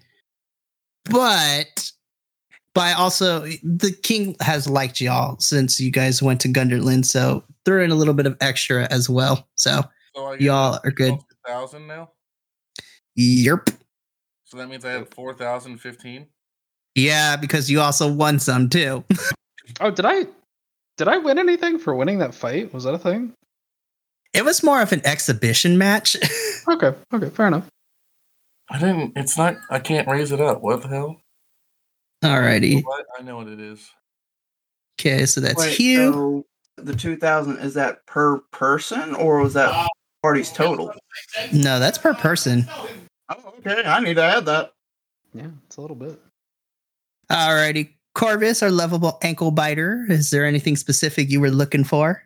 A: but by also the king has liked y'all since you guys went to Gunderlin, so throw in a little bit of extra as well so
C: So
A: y'all are good
C: Thousand now.
A: yerp
C: So that means I have four thousand fifteen.
A: yeah because you also won some too
F: Oh, did I did I win anything for winning that fight? Was that a thing?
A: it was more of an exhibition match
F: Okay, okay, fair enough.
C: I didn't. It's not. I can't raise it up. What the hell?
A: alrighty
C: What? I know what it is.
A: okay so that's
E: Wait,
A: Hugh.
E: so the 2000, is that per person or was that uh, party's total?
A: no that's per person
E: Oh, okay. I need to add that.
F: Yeah, it's a little bit.
A: Alrighty. Corvus, our lovable ankle biter. Is there anything specific you were looking for?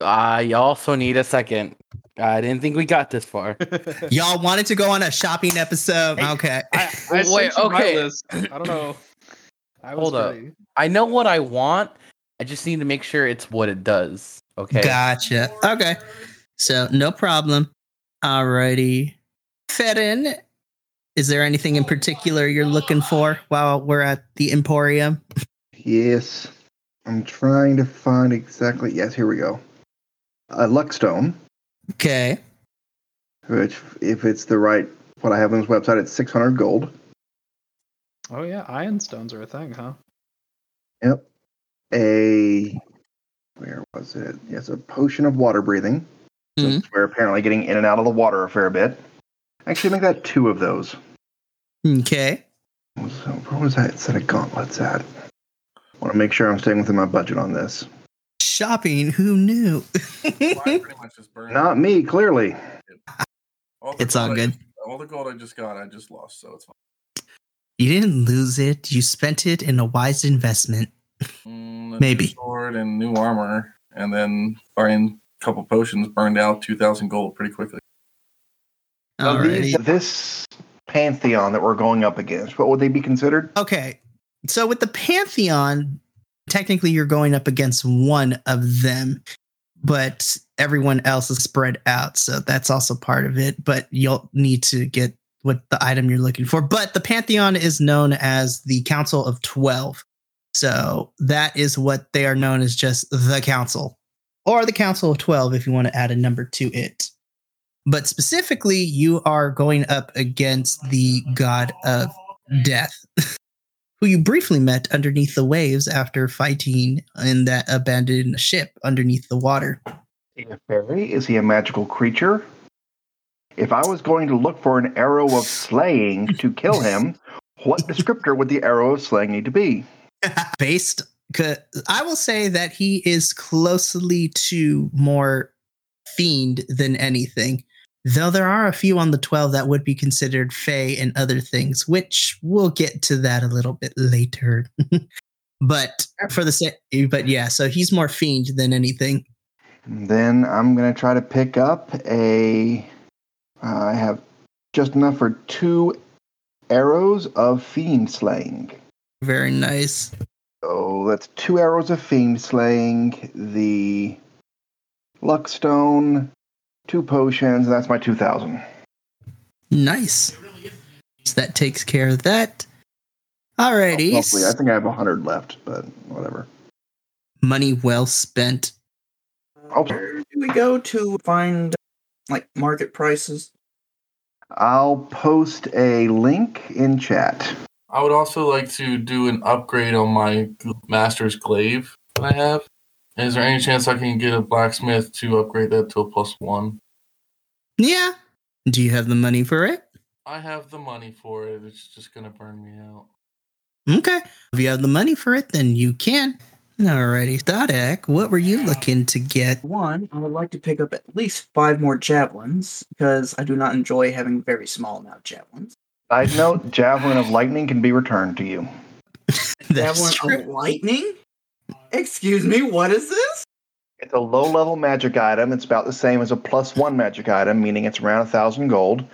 D: Uh, I also need a second. I didn't think we got this far.
A: Y'all wanted to go on a shopping episode.
D: Hey,
A: Okay.
F: I, I
D: Wait, okay.
F: list. I don't know. I was
D: Hold up. I know what I want. I just need to make sure it's what it does. Okay.
A: Gotcha. Okay. So no problem. Alrighty. Ferren, is there anything in particular you're looking for while we're at the Emporium?
G: Yes. I'm trying to find exactly. Yes, here we go. A Luckstone,
A: Okay.
G: which, if it's the right, what I have on this website, it's 600 gold.
F: Oh yeah, ioun stones are a thing, huh?
G: Yep. A, where was it? Yes, a potion of water breathing.
A: Mhm.
G: Since we're apparently getting in and out of the water a fair bit. Actually, make that two of those.
A: Okay.
G: So, where was that set of gauntlets at? want to make sure I'm staying within my budget on this.
A: Shopping, who knew?
C: Mine pretty much just burned.
G: Not me, clearly.
C: All
A: it's all good.
C: just- all the gold I just got, I just lost, so it's fine.
A: You didn't lose it. You spent it in a wise investment.
C: Mm,
A: Maybe.
C: new sword and new armor, and then buying a couple potions burned out two thousand gold pretty quickly.
G: These- this pantheon that we're going up against, what would they be considered?
A: Okay. So with the Pantheon, technically you're going up against one of them, but everyone else is spread out. So that's also part of it. But you'll need to get what the item you're looking for. But the Pantheon is known as the Council of 12. So that is what they are known as just the Council or the Council of 12 if you want to add a number to it. But specifically, you are going up against the god of death, who you briefly met underneath the waves after fighting in that abandoned ship underneath the water.
G: Is he a fairy? Is he a magical creature? If I was going to look for an arrow of slaying to kill him, what descriptor would the arrow of slaying need to be?
A: Based, I will say that he is closely to more fiend than anything. Though there are a few on the 12 that would be considered fey and other things, which we'll get to that a little bit later. but for the sake, but yeah, so he's more fiend than anything.
G: Then I'm going to try to pick up a. uh, I have just enough for two arrows of fiend slaying.
A: Very nice.
G: So that's two arrows of fiend slaying, the luckstone, two potions, and that's my 2000.
A: Nice. So that takes care of that. Alrighty.
G: Hopefully, I think I have 100 left, but whatever.
A: Money well spent.
G: I'll,
E: Where do we go to find like market prices?
G: I'll post a link in chat.
C: I would also like to do an upgrade on my master's glaive that I have. Is there any chance I can get a blacksmith to upgrade that to a plus one?
A: Yeah. Do you have the money for it?
C: I have the money for it. It's just gonna burn me out.
A: Okay. If you have the money for it, then you can. Alrighty. Dodek, what were you looking to get?
E: One, I would like to pick up at least five more javelins because I do not enjoy having very small amount of javelins.
G: Side note: Javelin of lightning can be returned to you.
A: That's
E: Javelin
A: true.
E: of lightning? Excuse me, what is this?
G: It's a low-level magic item. It's about the same as a plus one magic item, meaning it's around a thousand gold.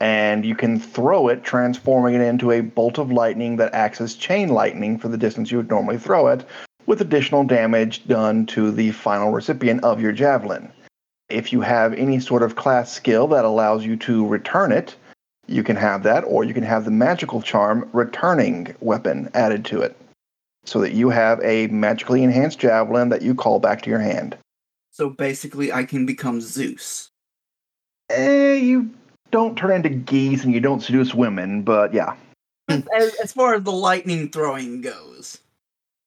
G: And you can throw it, transforming it into a bolt of lightning that acts as chain lightning for the distance you would normally throw it, with additional damage done to the final recipient of your javelin. If you have any sort of class skill that allows you to return it, you can have that, or you can have the magical charm returning weapon added to it, so that you have a magically enhanced javelin that you call back to your hand.
E: So basically, I can become Zeus.
G: Eh, you don't turn into geese and you don't seduce women, but yeah.
E: as, as far as the lightning throwing goes.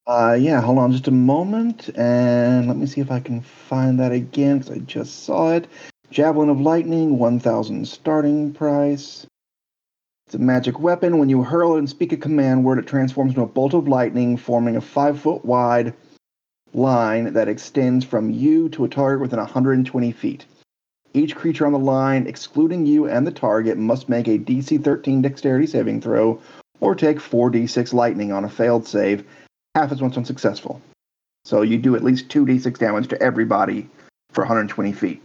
G: Uh, yeah, hold on just a moment, and let me see if I can find that again, because I just saw it. Javelin of Lightning, 1000 starting price. It's a magic weapon. When you hurl it and speak a command word, it transforms into a bolt of lightning, forming a 5 foot wide line that extends from you to a target within 120 feet. Each creature on the line, excluding you and the target, must make a DC 13 dexterity saving throw or take 4d6 lightning on a failed save, half as once unsuccessful. So you do at least 2d6 damage to everybody for 120 feet.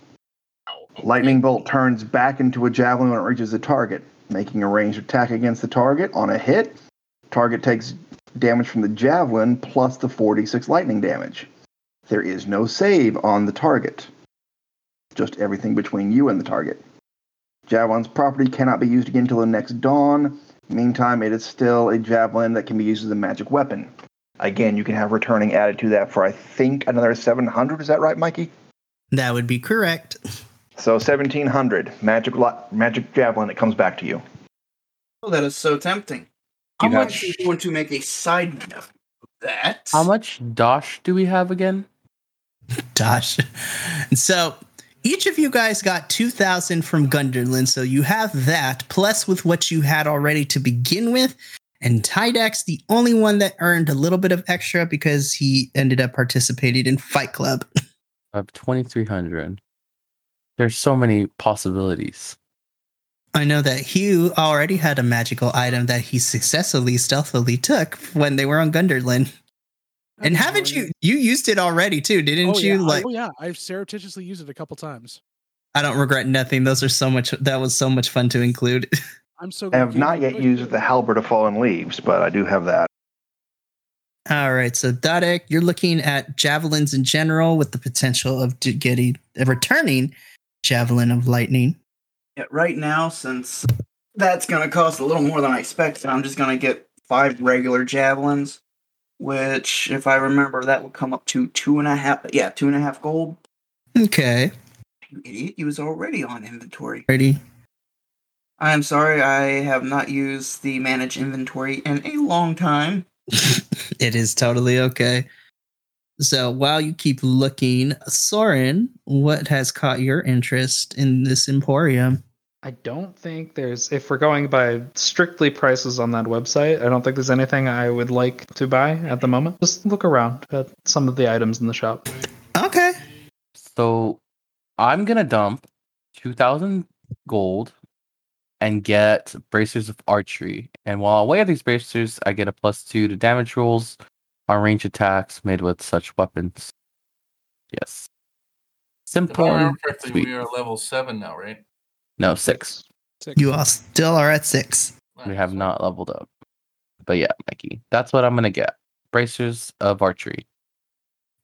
G: Lightning bolt turns back into a javelin when it reaches the target, making a ranged attack against the target. On a hit, target takes damage from the javelin plus the 4d6 lightning damage. There is no save on the target, just everything between you and the target. Javelin's property cannot be used again until the next dawn. Meantime, it is still a javelin that can be used as a magic weapon. Again, you can have returning added to that for I think another 700. Is that right, Mikey?
A: That would be correct.
G: So 1700 magic li- magic javelin that comes back to you.
E: Oh, that is so tempting. How
G: You have-
E: much is going to make a side note of that?
D: How much dosh do we have again?
A: Dosh. So each of you guys got 2,000 from Gunderlin. So you have that, plus with what you had already to begin with. And Tydak's, the only one that earned a little bit of extra because he ended up participating in Fight Club.
D: I have 2300. There's so many possibilities.
A: I know that Hugh already had a magical item that he successfully stealthily took when they were on Gunderlin. And haven't you you used it already too, didn't
B: oh,
A: you?
B: Yeah.
A: Like
B: oh yeah, I've surreptitiously used it a couple times.
A: I don't regret nothing. Those are so much that was so much fun to include.
B: I'm so.
G: I have not yet used
B: it.
G: the halberd of fallen leaves, but I do have that.
A: All right, so Dadek, you're looking at javelins in general with the potential of getting a returning javelin of lightning.
E: Yeah, right now, since that's going to cost a little more than I expected, I'm just going to get five regular javelins, which, if I remember, that would come up to two and a half. Yeah, two and a half gold.
A: Okay,
E: You idiot! You was already on inventory.
A: ready.
E: I'm sorry, I have not used the manage inventory in a long time.
A: it is totally okay. So while you keep looking, Sorrin, what has caught your interest in this emporium?
F: I don't think there's, if we're going by strictly prices on that website, I don't think there's anything I would like to buy at the moment. Just look around at some of the items in the shop.
A: Okay,
D: So I'm gonna dump two thousand gold and get bracers of archery. And while I wear these bracers, I get a plus two to damage rolls on range attacks made with such weapons. Yes.
C: If
D: Simple.
C: I
D: and
C: remember correctly,
D: sweet.
C: we are level seven now, right?
D: No, six.
B: Six.
A: you all still are at six.
D: We have not leveled up. But yeah, Mikey, that's what I'm gonna get. Bracers of archery.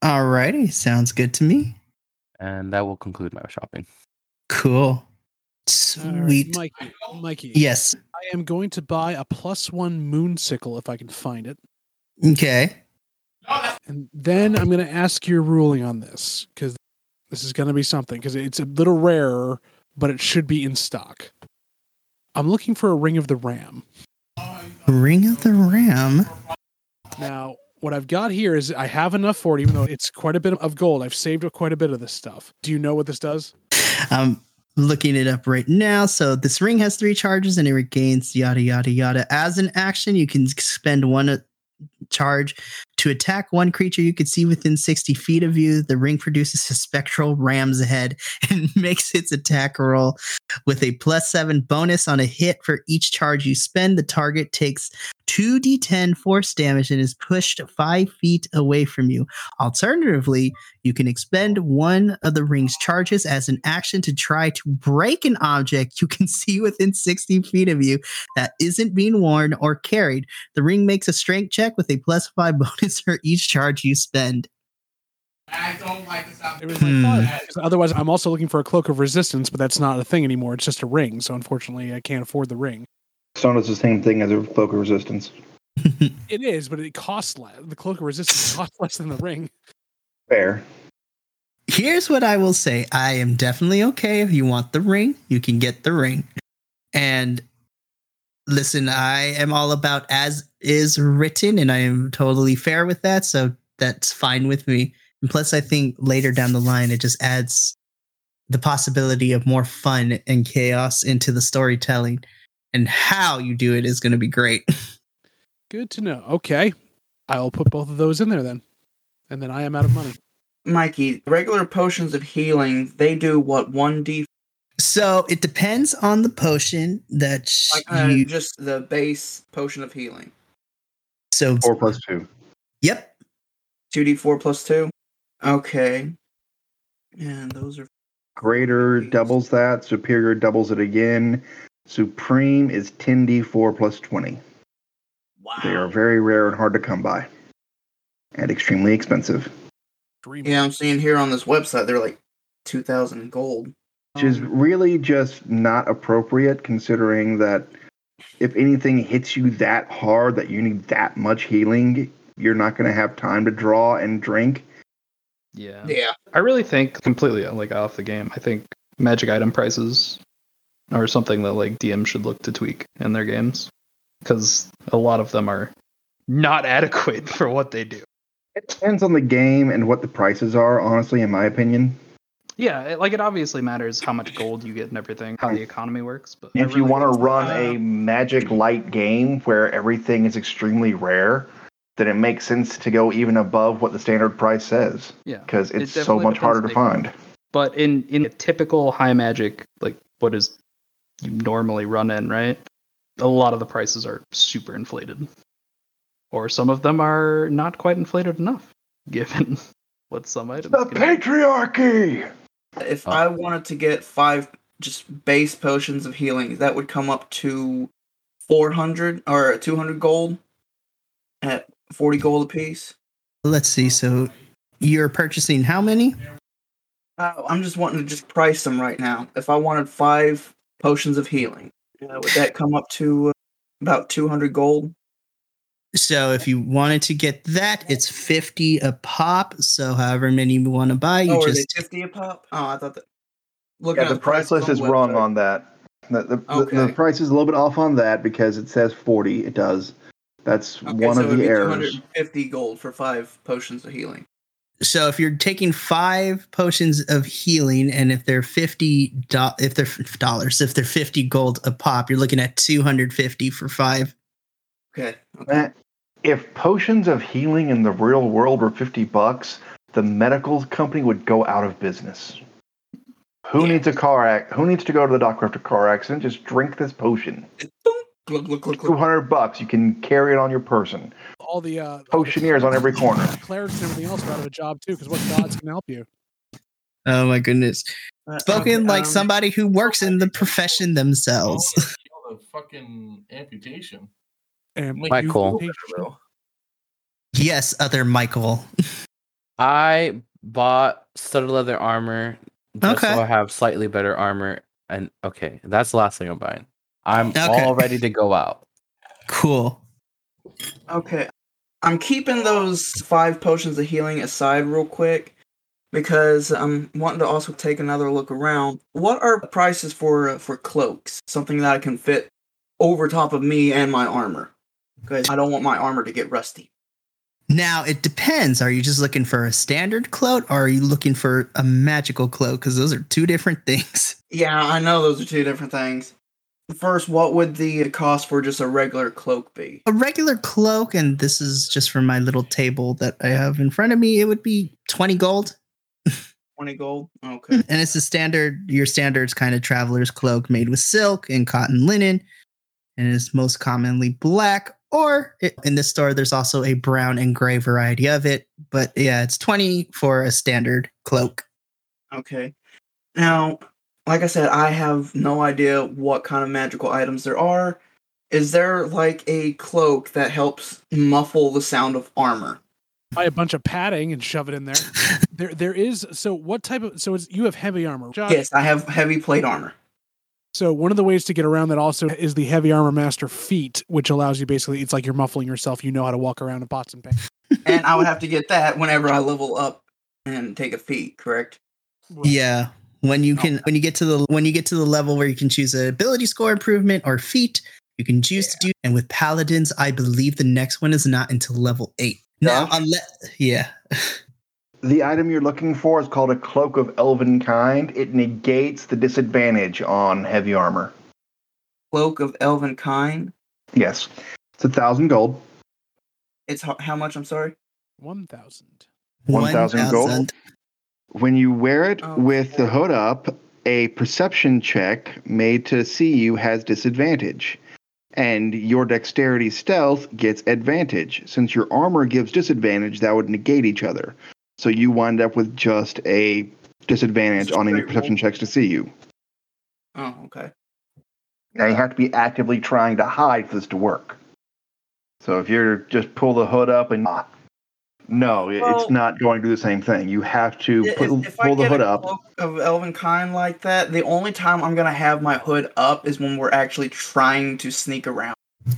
A: Alrighty, sounds good to me.
D: And that will conclude my shopping.
A: Cool,
B: All right,
A: sweet.
B: Mikey. Oh. Mikey.
A: Yes.
B: I am going to buy a plus one moon sickle if I can find it.
A: Okay.
B: And then I'm going to ask your ruling on this because this is going to be something because it's a little rarer, but it should be in stock. I'm looking for a Ring of the Ram.
A: Ring of the Ram.
B: Now, what I've got here is I have enough for it, even though it's quite a bit of gold. I've saved up quite a bit of this stuff. Do you know what this does?
A: I'm looking it up right now. So this ring has three charges and it regains yada yada yada. As an action, you can spend one charge to attack one creature you can see within 60 feet of you. The ring produces a spectral ram's head and makes its attack roll with a plus seven bonus on a hit for each charge you spend. The target takes 2d10 force damage and is pushed five feet away from you. Alternatively, you can expend one of the ring's charges as an action to try to break an object you can see within 60 feet of you that isn't being worn or carried. The ring makes a strength check with a plus five bonus for each charge you spend.
B: It was my
A: Hmm.
B: thought. 'cause Otherwise, I'm also looking for a cloak of resistance, but that's not a thing anymore. It's just a ring. So unfortunately, I can't afford the ring.
G: Stone is the same thing as a cloak of resistance.
B: It is, but it costs less. The cloak of resistance costs less than the ring.
G: Fair.
A: Here's what I will say I am definitely okay if you want the ring, you can get the ring. And listen, I am all about as is written, and I am totally fair with that. So that's fine with me. And plus, I think later down the line, it just adds the possibility of more fun and chaos into the storytelling. And how you do it is going to be great.
B: Good to know. Okay. I'll put both of those in there then. And then I am out of money.
E: Mikey, regular potions of healing, they do what 1d
A: So it depends on the potion that
E: Like uh,
A: you.
E: just the base potion of healing.
A: So
G: Four plus two.
A: yep.
E: Two D four plus two. Okay. And those are
G: Greater doubles that. Superior doubles it again. Supreme is 10d4 plus 20.
E: wow.
G: They are very rare and hard to come by. And extremely expensive.
E: Yeah, I'm seeing here on this website they're like two thousand gold.
G: Which is
E: Um,
G: really just not appropriate considering that if anything hits you that hard that you need that much healing, you're not going to have time to draw and drink.
F: Yeah.
E: yeah.
F: I really think completely like off the game. I think magic item prices are something that like DM should look to tweak in their games because a lot of them are not adequate for what they do.
G: It depends on the game and what the prices are, honestly, in my opinion.
F: Yeah, it, like it obviously matters how much gold you get and everything, how the economy works. But
G: If you want to run a magic light game where everything is extremely rare, then it makes sense to go even above what the standard price says
F: yeah,
G: because
F: It
G: it's so much harder to find.
F: but in in a typical high magic, like what is you normally run in, right? A lot of the prices are super inflated, or some of them are not quite inflated enough, given what some items.
G: The patriarchy!
E: If
D: Oh.
E: I wanted to get five just base potions of healing, that would come up to four hundred or two hundred gold at forty gold apiece.
A: Let's see. So you're purchasing how many?
E: Uh, I'm just wanting to just price them right now. If I wanted five potions of healing, uh, would that come up to about two hundred gold?
A: So if you wanted to get that, it's 50 a pop. So however many you want to buy, you
E: oh, are they
A: just
E: fifty a pop? Oh, I thought that. Look
G: Yeah, the price list is wrong on that. The, the, the- the price is a little bit off on that because it says 40. It does. That's
E: Okay,
G: one
E: so
G: of
E: it would
G: the
E: be
G: errors.
E: 250 gold for five potions of healing.
A: so if you're taking five potions of healing and if they're 50 do- if they're f- dollars, if they're 50 gold a pop, you're looking at 250 for five.
E: Okay. okay.
G: If potions of healing in the real world were 50 bucks, the medical company would go out of business. Who
E: Yeah.
G: needs a car ac- Who needs to go to the doctor after a car accident? Just drink this potion.
E: Boom. Glug, glug, glug, glug.
G: 200 bucks. You can carry it on your person.
B: All the uh, all the
G: Potioneers on every corner.
B: clerics and everything else are out of a job too, because what gods can help you?
A: Oh my goodness.
E: Uh,
A: Spoken
E: okay,
A: like
E: um,
A: somebody who works in the profession themselves.
C: The fucking amputation.
B: And make
D: Michael.
B: you-
A: yes, other Michael.
D: I bought studded leather armor just
A: Okay.
D: so I have slightly better armor. And okay, that's the last thing I'm buying. I'm
A: Okay.
D: all ready to go out.
A: Cool.
E: Okay. I'm keeping those five potions of healing aside real quick because I'm wanting to also take another look around. What are prices for uh, for cloaks? Something that I can fit over top of me and my armor. Because I don't want my armor to get rusty.
A: Now it depends. Are you just looking for a standard cloak or are you looking for a magical cloak? Because those are two different things.
E: Yeah, I know those are two different things. First, what would the cost for just a regular cloak be?
A: A regular cloak, and this is just from my little table that I have in front of me, it would be 20 gold.
E: 20 gold? Okay. Mm-hmm.
A: And it's a standard, your standards kind of traveler's cloak made with silk and cotton linen. And it is most commonly black, or it, in this store, there's also a brown and gray variety of it. But yeah, it's 20 for a standard cloak.
E: Okay. Now, like I said, I have no idea what kind of magical items there are. Is there like a cloak that helps muffle the sound of armor?
B: Buy a bunch of padding and shove it in there. there, there is. So, what type of? So, it's, you have heavy armor. Josh,
E: Yes, I have heavy plate armor.
B: So one of the ways to get around that also is the heavy armor master feat, which allows you basically it's like you're muffling yourself. You know how to walk around in pots and pans.
E: and I would have to get that whenever I level up and take a feat, correct?
A: Yeah. When you can when you get to the when you get to the level where you can choose an ability score improvement or feat, you can choose to do and with paladins, I believe the next one is not until level eight. Now
G: Josh?
A: unless yeah.
G: The item you're looking for is called a Cloak of Elven Kind. It negates the disadvantage on heavy armor.
E: Cloak of Elven Kind.
G: Yes. It's a thousand gold.
E: It's ho- how much? I'm sorry.
B: One thousand.
G: 1,000 gold? When you wear it
E: Oh,
G: with the hood up, a perception check made to see you has disadvantage. And your dexterity stealth gets advantage. Since your armor gives disadvantage, that would negate each other. So you wind up with just a disadvantage on any perception checks to see you.
E: Oh, okay.
G: Now you have to be actively trying to hide for this to work. So if you're just pull the hood up and ah, no,
E: Well-
G: it's not going to do the same thing. You have to
E: If,
G: put,
E: if I
G: pull the
E: get
G: hood
E: a
G: up.
E: of elven kind like that, the only time I'm gonna have my hood up is when we're actually trying to sneak around.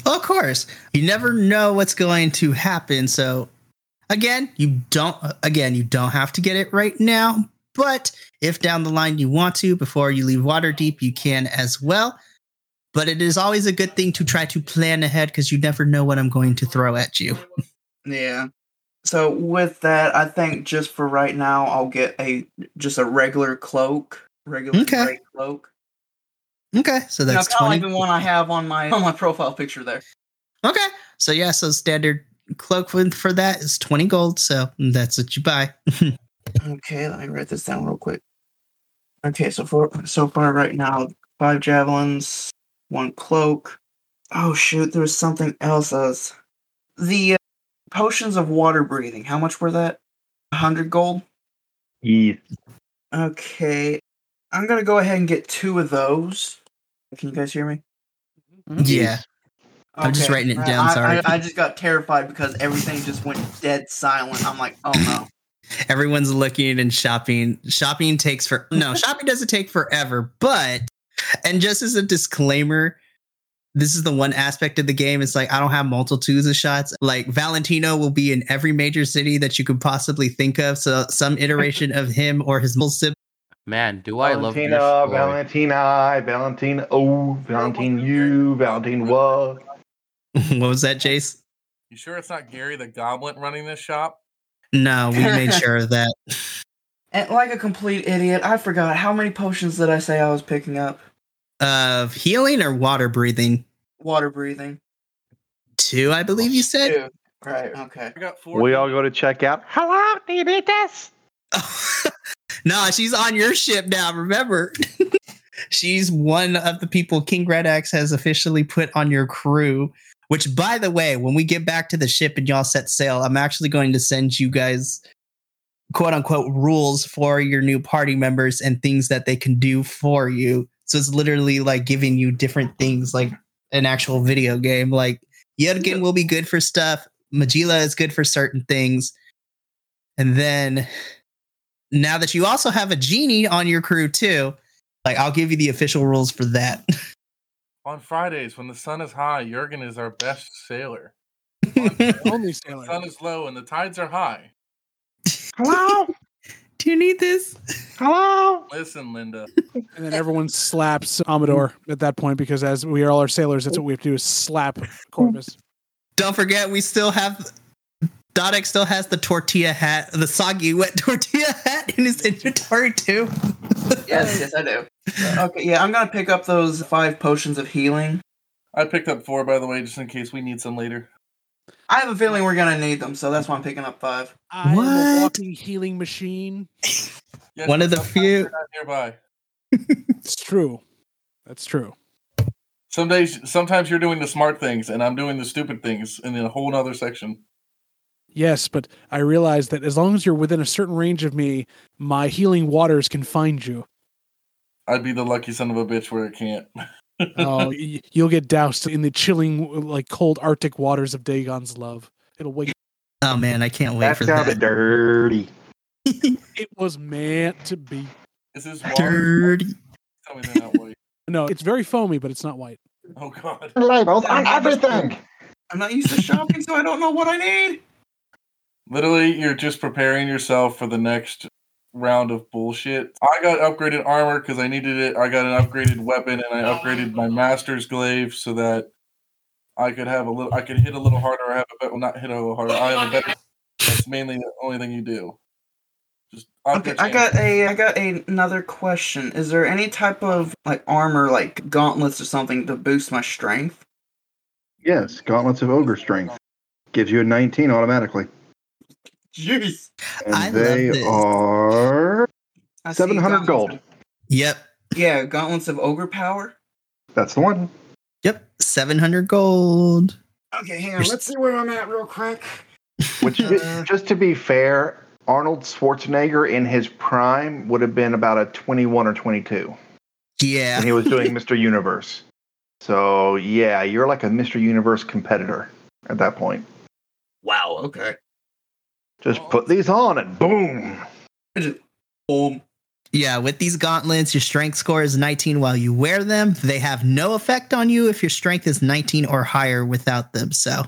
A: Of course, you never know what's going to happen. So, again, you don't. Again, you don't have to get it right now. But if down the line you want to, before you leave Waterdeep, you can as well. But it is always a good thing to try to plan ahead because you never know what I'm going to throw at you.
E: Yeah. So with that, I think just for right now, I'll get a just a regular cloak, regular
A: Okay.
E: gray cloak.
A: Okay, so that's
E: kind of like the one I have on my on my profile picture there.
A: Okay, so yeah, so standard cloak for, for that is 20 gold. So that's what you buy.
E: Okay, let me write this down real quick. Okay, so for so far right now, five javelins, one cloak. Oh shoot, there was something else. I was the uh, potions of water breathing. How much were that? A hundred gold.
G: Yeah.
E: Okay, I'm gonna go ahead and get two of those. Can you guys hear me?
A: yeah. I'm just writing it down,
E: I,
A: sorry.
E: I, I just got terrified because everything just went dead silent. I'm like, oh no.
A: everyone's looking and shopping. Shopping takes for no, shopping doesn't take forever, but and just as a disclaimer, this is the one aspect of the game. It's like I don't have multitudes of shots. Like Valentino will be in every major city that you could possibly think of. So some iteration of him or his little sibling.
D: Man, do I love your
G: Valentina,
D: story.
G: Valentina, Valentina, oh, Valentine, you, Valentine, what?
A: what was that, Jace?
C: You sure it's not Gary the Goblin running this shop?
A: No, we made sure of that.
E: And like a complete idiot, I forgot how many potions did I say I was picking up?
A: Of healing or water breathing?
E: Water breathing.
A: Two, I believe you said.
E: Two. Right. Okay.
C: I got four.
G: We all go to check out. Hello, diabetes.
A: no, she's on your ship now. Remember, she's one of the people King Red Axe has officially put on your crew. Which, by the way, when we get back to the ship and y'all set sail, I'm actually going to send you guys quote unquote rules for your new party members and things that they can do for you. So it's literally like giving you different things like an actual video game. Like Yudkin will be good for stuff. Magila is good for certain things. And then now that you also have a genie on your crew too, like I'll give you the official rules for that.
C: On Fridays, when the sun is high, Jurgen is our best sailor.
B: Only
C: The
B: sailor.
C: sun is low and the tides are high.
G: Hello,
A: Do you need this?
G: hello.
C: Listen, Linda.
B: And then everyone slaps Amador at that point because as we are all our sailors, that's what we have to do is slap Corvus.
A: Don't forget, we still have Dodek still has the tortilla hat, the soggy wet tortilla hat in his inventory too.
E: Yes, yes, I do. Okay, yeah, I'm gonna pick up those five potions of healing.
C: I picked up four, by the way, just in case we need some later.
E: I have a feeling we're gonna need them, so that's why I'm picking up five.
B: I am a
A: What?
B: walking healing machine.
C: Yes,
A: One of the few-
C: nearby.
B: It's true. That's true.
C: Some days, sometimes you're doing the smart things, and I'm doing the stupid things in a whole other section.
B: Yes, but I realize that as long as you're within a certain range of me, my healing waters can find you.
C: I'd be the lucky son of a bitch where it can't.
B: Oh, you'll get doused in the chilling, like cold Arctic waters of Dagon's love. It'll wake.
A: Oh man, I can't wait
G: That
A: for
G: sounded
A: that.
G: dirty.
B: It was meant to be.
C: Is this water?
A: Dirty.
C: Tell me they're not white.
B: No, it's very foamy, but it's not white.
C: Oh god.
G: Labels on everything.
E: I'm not used to shopping, so I don't know what I need.
C: Literally, you're just preparing yourself for the next round of bullshit. I got upgraded armor because I needed it. I got an upgraded weapon, and I upgraded my master's glaive so that I could have a little. I could hit a little harder. I have a better. Well, not hit a little harder. I have a better. That's mainly the only thing you do. Just
E: Okay, I got a I got a, another question. Is there any type of like armor, like gauntlets or something, to boost my strength?
G: Yes, Gauntlets of Ogre Strength gives you a 19 automatically.
E: Jeez.
G: And
A: I love
G: they
A: this.
G: are 700 gold.
E: of-
A: Yep.
E: Yeah, Gauntlets of Ogre Power.
G: That's the one.
A: Yep, 700 gold.
E: Okay, hang on. Let's see where I'm at real quick.
G: Which,
E: Uh,
G: just to be fair, Arnold Schwarzenegger in his prime would have been about a 21 or 22
A: Yeah.
G: when he was doing Mr. Universe. So, yeah, you're like a Mr. Universe competitor at that point.
E: Wow. Okay.
G: Just put these on and boom.
E: Boom.
A: Yeah, with these gauntlets, your strength score is 19 while you wear them. They have no effect on you if your strength is 19 or higher without them. So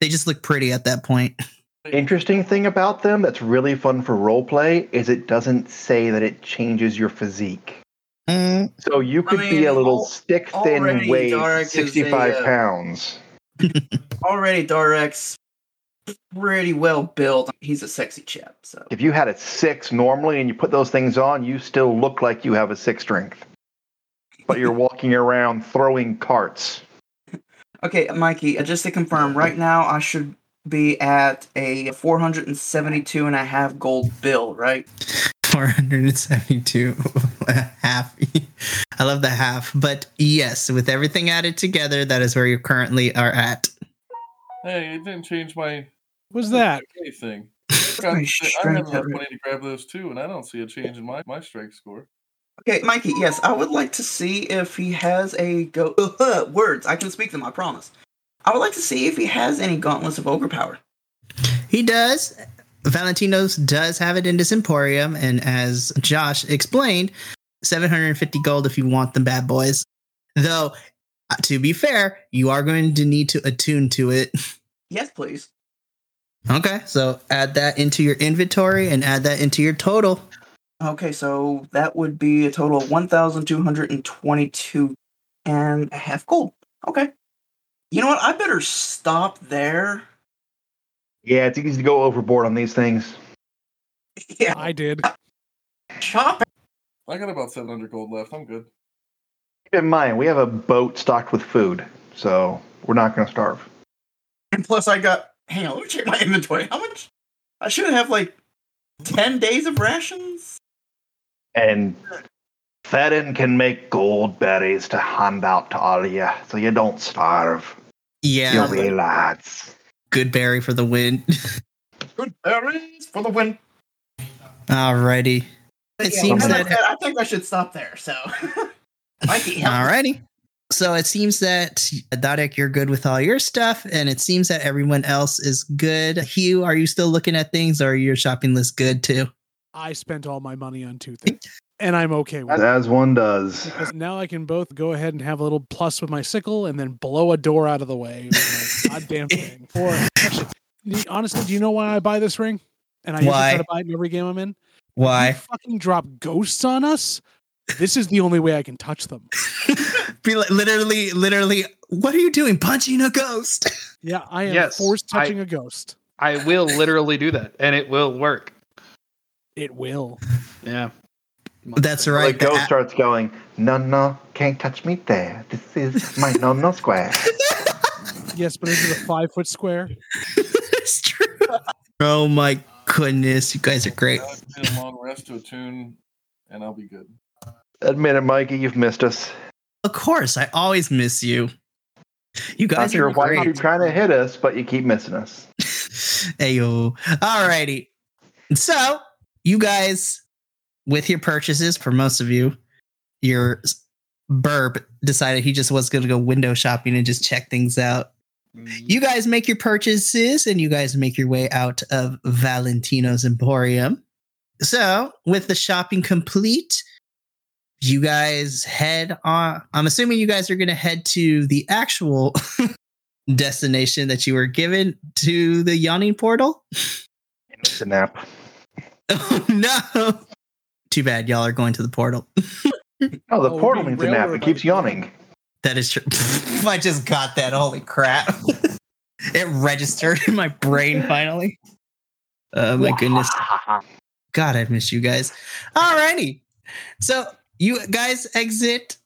A: they just look pretty at that point.
G: Interesting thing about them that's really fun for roleplay is it doesn't say that it changes your physique.
A: Mm,
G: So you could be a little
E: al-
G: stick thin
E: already
G: weight,
E: Dark is a,
G: 65
E: uh,
G: pounds.
E: Already, Dharak's pretty well built. He's a sexy chap. So
G: If you had a six normally and you put those things on, you still look like you have a six strength. But you're walking around throwing carts.
E: okay, Mikey. uh, Just to confirm, right now I should be at a 472 and a half gold bill, right?
A: 472 half. I love the half, but yes, with everything added together, that is where you currently are at.
C: Hey, it didn't change my
B: Was that?
C: anything.
E: my
C: I have
E: strength
C: enough
E: at-
C: money to grab those too, and I don't see a change in my, my strength score.
E: Okay, Mikey. Yes, I would like to see if he has a go words. I can speak them. I promise. I would like to see if he has any gauntlets of ogre power.
A: He does. Valentino's does have it in his emporium, and as Josh explained, 750 gold if you want the bad boys. Though, uh, to be fair, you are going to need to attune to it.
E: Yes, please.
A: Okay, so add that into your inventory and add that into your total.
E: Okay, so that would be a total of 1,222 and a half gold. Okay. You know what? I better stop there.
G: Yeah, it's easy to go overboard on these things.
E: Yeah,
B: I did.
E: chop.
C: I got about 700 gold left. I'm good.
G: Keep in mind, we have a boat stocked with food, so we're not going to starve.
E: And plus, I got. Hang on, let me check my inventory. How much? I should have like 10 days of rations.
G: And Ferren can make gold berries to hand out to all of you, so you don't starve.
A: Yeah,
G: You wee lads.
A: good berry for the win.
E: Good berries for the win.
A: Alrighty. It
E: Yeah,
A: seems
E: like
A: that
E: I think I should stop there. So, Mikey, help.
A: Alrighty. So it seems that Dadek, you're good with all your stuff, and it seems that everyone else is good. Hugh, are you still looking at things, or are your shopping list good too?
B: I spent all my money on two things, and I'm okay with it.
G: As one does.
B: Because now I can both go ahead and have a little plus with my sickle, and then blow a door out of the way goddamn thing. Or actually, honestly, do you know why I buy this ring? And I usually
A: Why?
B: try to buy it in every game I'm in. You
A: Why?
B: fucking drop ghosts on us. This is the only way I can touch them.
A: Be like, literally, literally. What are you doing? Punching a ghost?
B: Yeah, I am
F: Yes,
B: forced touching a ghost.
F: I will literally do that, and it will work.
B: It will.
F: Yeah.
A: That's right.
G: The
A: right.
G: ghost
A: the-
G: starts going, No, no, can't touch me there. This is my no, no square.
B: Yes, but this is a five foot square.
A: it's true. Oh my goodness, you guys are great.
C: I'll get a long rest to attune, and I'll be good.
G: Admit it, Mikey, you've missed us.
A: Of course, I always miss you. You
G: Not
A: guys
G: sure
A: are
G: why you're trying to hit us, but you keep missing us.
A: Ayo. Alrighty. So, you guys, with your purchases, for most of you, your s- burb decided he just was going to go window shopping and just check things out. Mm-hmm. You guys make your purchases and you guys make your way out of Valentino's Emporium. So, with the shopping complete, you guys head on. I'm assuming you guys are going to head to the actual destination that you were given to the yawning portal.
G: It's a nap.
A: Oh no! Too bad y'all are going to the portal.
G: Oh, the
B: Oh,
G: portal
B: being
G: means a nap. It keeps yawning.
A: That is true. I just got that. Holy crap! it registered in my brain finally. Oh my goodness. God, I miss you guys. Alrighty. So you guys exit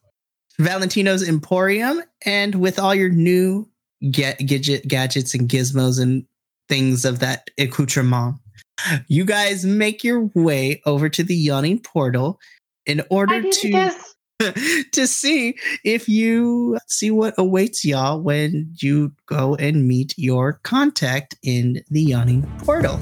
A: Valentino's Emporium, and with all your new get gadget gadgets and gizmos and things of that accoutrement, you guys make your way over to the yawning portal in order to to see if you see what awaits y'all when you go and meet your contact in the yawning portal.